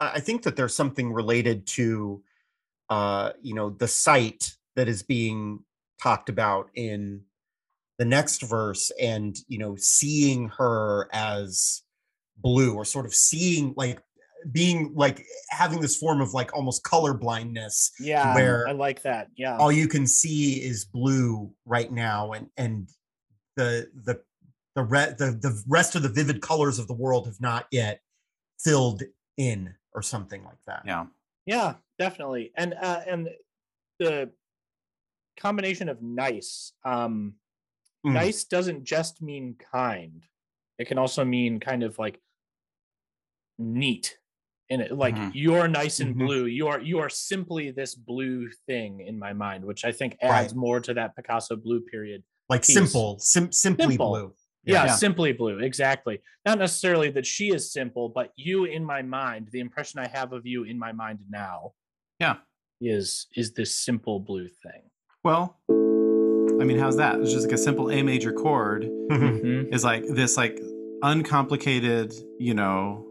i I think that there's something related to uh you know the site that is being talked about in the next verse and you know seeing her as blue or sort of seeing like being like having this form of like almost color blindness yeah. where I like that. Yeah, all you can see is blue right now and and the the the re- the the rest of the vivid colors of the world have not yet filled in or something like that Yeah. Yeah, definitely. And uh and the combination of nice. Um Mm. nice doesn't just mean kind. It can also mean kind of like neat. And it like Mhm. you're nice and Mhm. blue. You are you are simply this blue thing in my mind, which I think Right. adds more to that Picasso blue period. like piece. simple sim- simply Simple. blue Yeah, Yeah. simply blue. Exactly. Not necessarily that she is simple, but you in my mind, the impression I have of you in my mind now Yeah. is is this simple blue thing. Well, mean, how's that? It's just like a simple A major chord Mhm. is like this like uncomplicated, you know,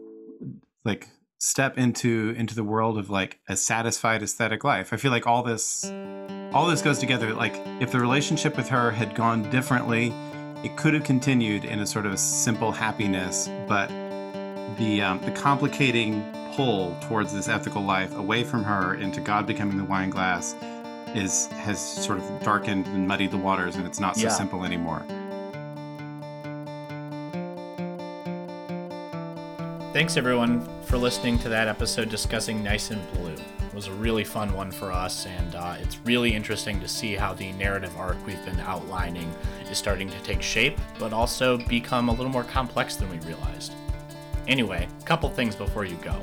like step into into the world of like a satisfied aesthetic life. I feel like all this all this goes together. Like if the relationship with her had gone differently, it could have continued in a sort of a simple happiness, but the um, the complicating pull towards this ethical life away from her into God becoming the wine glass is has sort of darkened and muddied the waters and it's not so Yeah. simple anymore. Thanks everyone for listening to that episode discussing Nice and Blue. It was a really fun one for us, and uh, it's really interesting to see how the narrative arc we've been outlining is starting to take shape, but also become a little more complex than we realized. Anyway, a couple things before you go.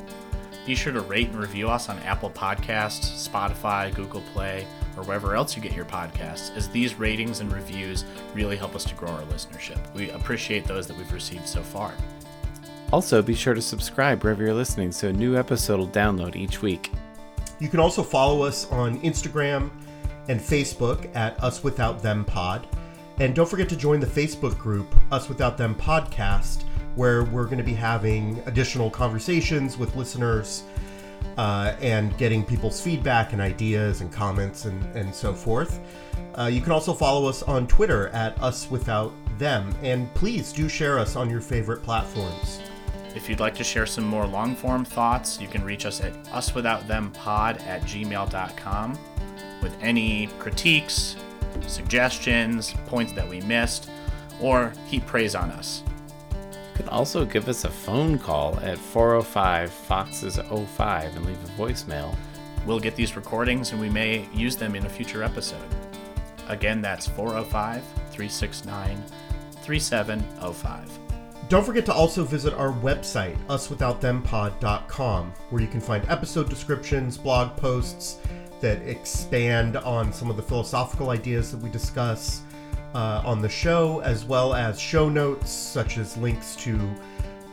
Be sure to rate and review us on Apple Podcasts, Spotify, Google Play, or wherever else you get your podcasts, as these ratings and reviews really help us to grow our listenership. We appreciate those that we've received so far. Also, be sure to subscribe wherever you're listening so a new episode will download each week. you can also follow us on instagram and facebook at us without them pod and don't forget to join the facebook group us without them podcast where we're going to be having additional conversations with listeners uh, and getting people's feedback and ideas and comments and, and so forth. Uh, you can also follow us on Twitter at Us Without Them, and please do share us on your favorite platforms. If you'd like to share some more long form thoughts, you can reach us at uswithoutthempod at gmail.com with any critiques, suggestions, points that we missed, or heap praise on us. You can also give us a phone call at 405 Foxes 05 and leave a voicemail. We'll get these recordings and we may use them in a future episode. Again, that's 405 369 3705. Don't forget to also visit our website, uswithoutthempod.com, where you can find episode descriptions, blog posts that expand on some of the philosophical ideas that we discuss uh, on the show, as well as show notes such as links to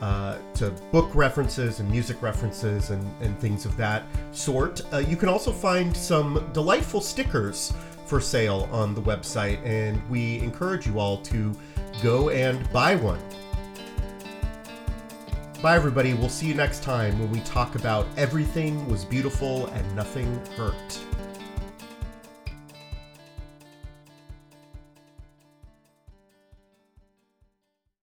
uh, to book references and music references and, and things of that sort. Uh, you can also find some delightful stickers for sale on the website, and we encourage you all to go and buy one. Bye, everybody. We'll see you next time when we talk about everything was beautiful and nothing hurt.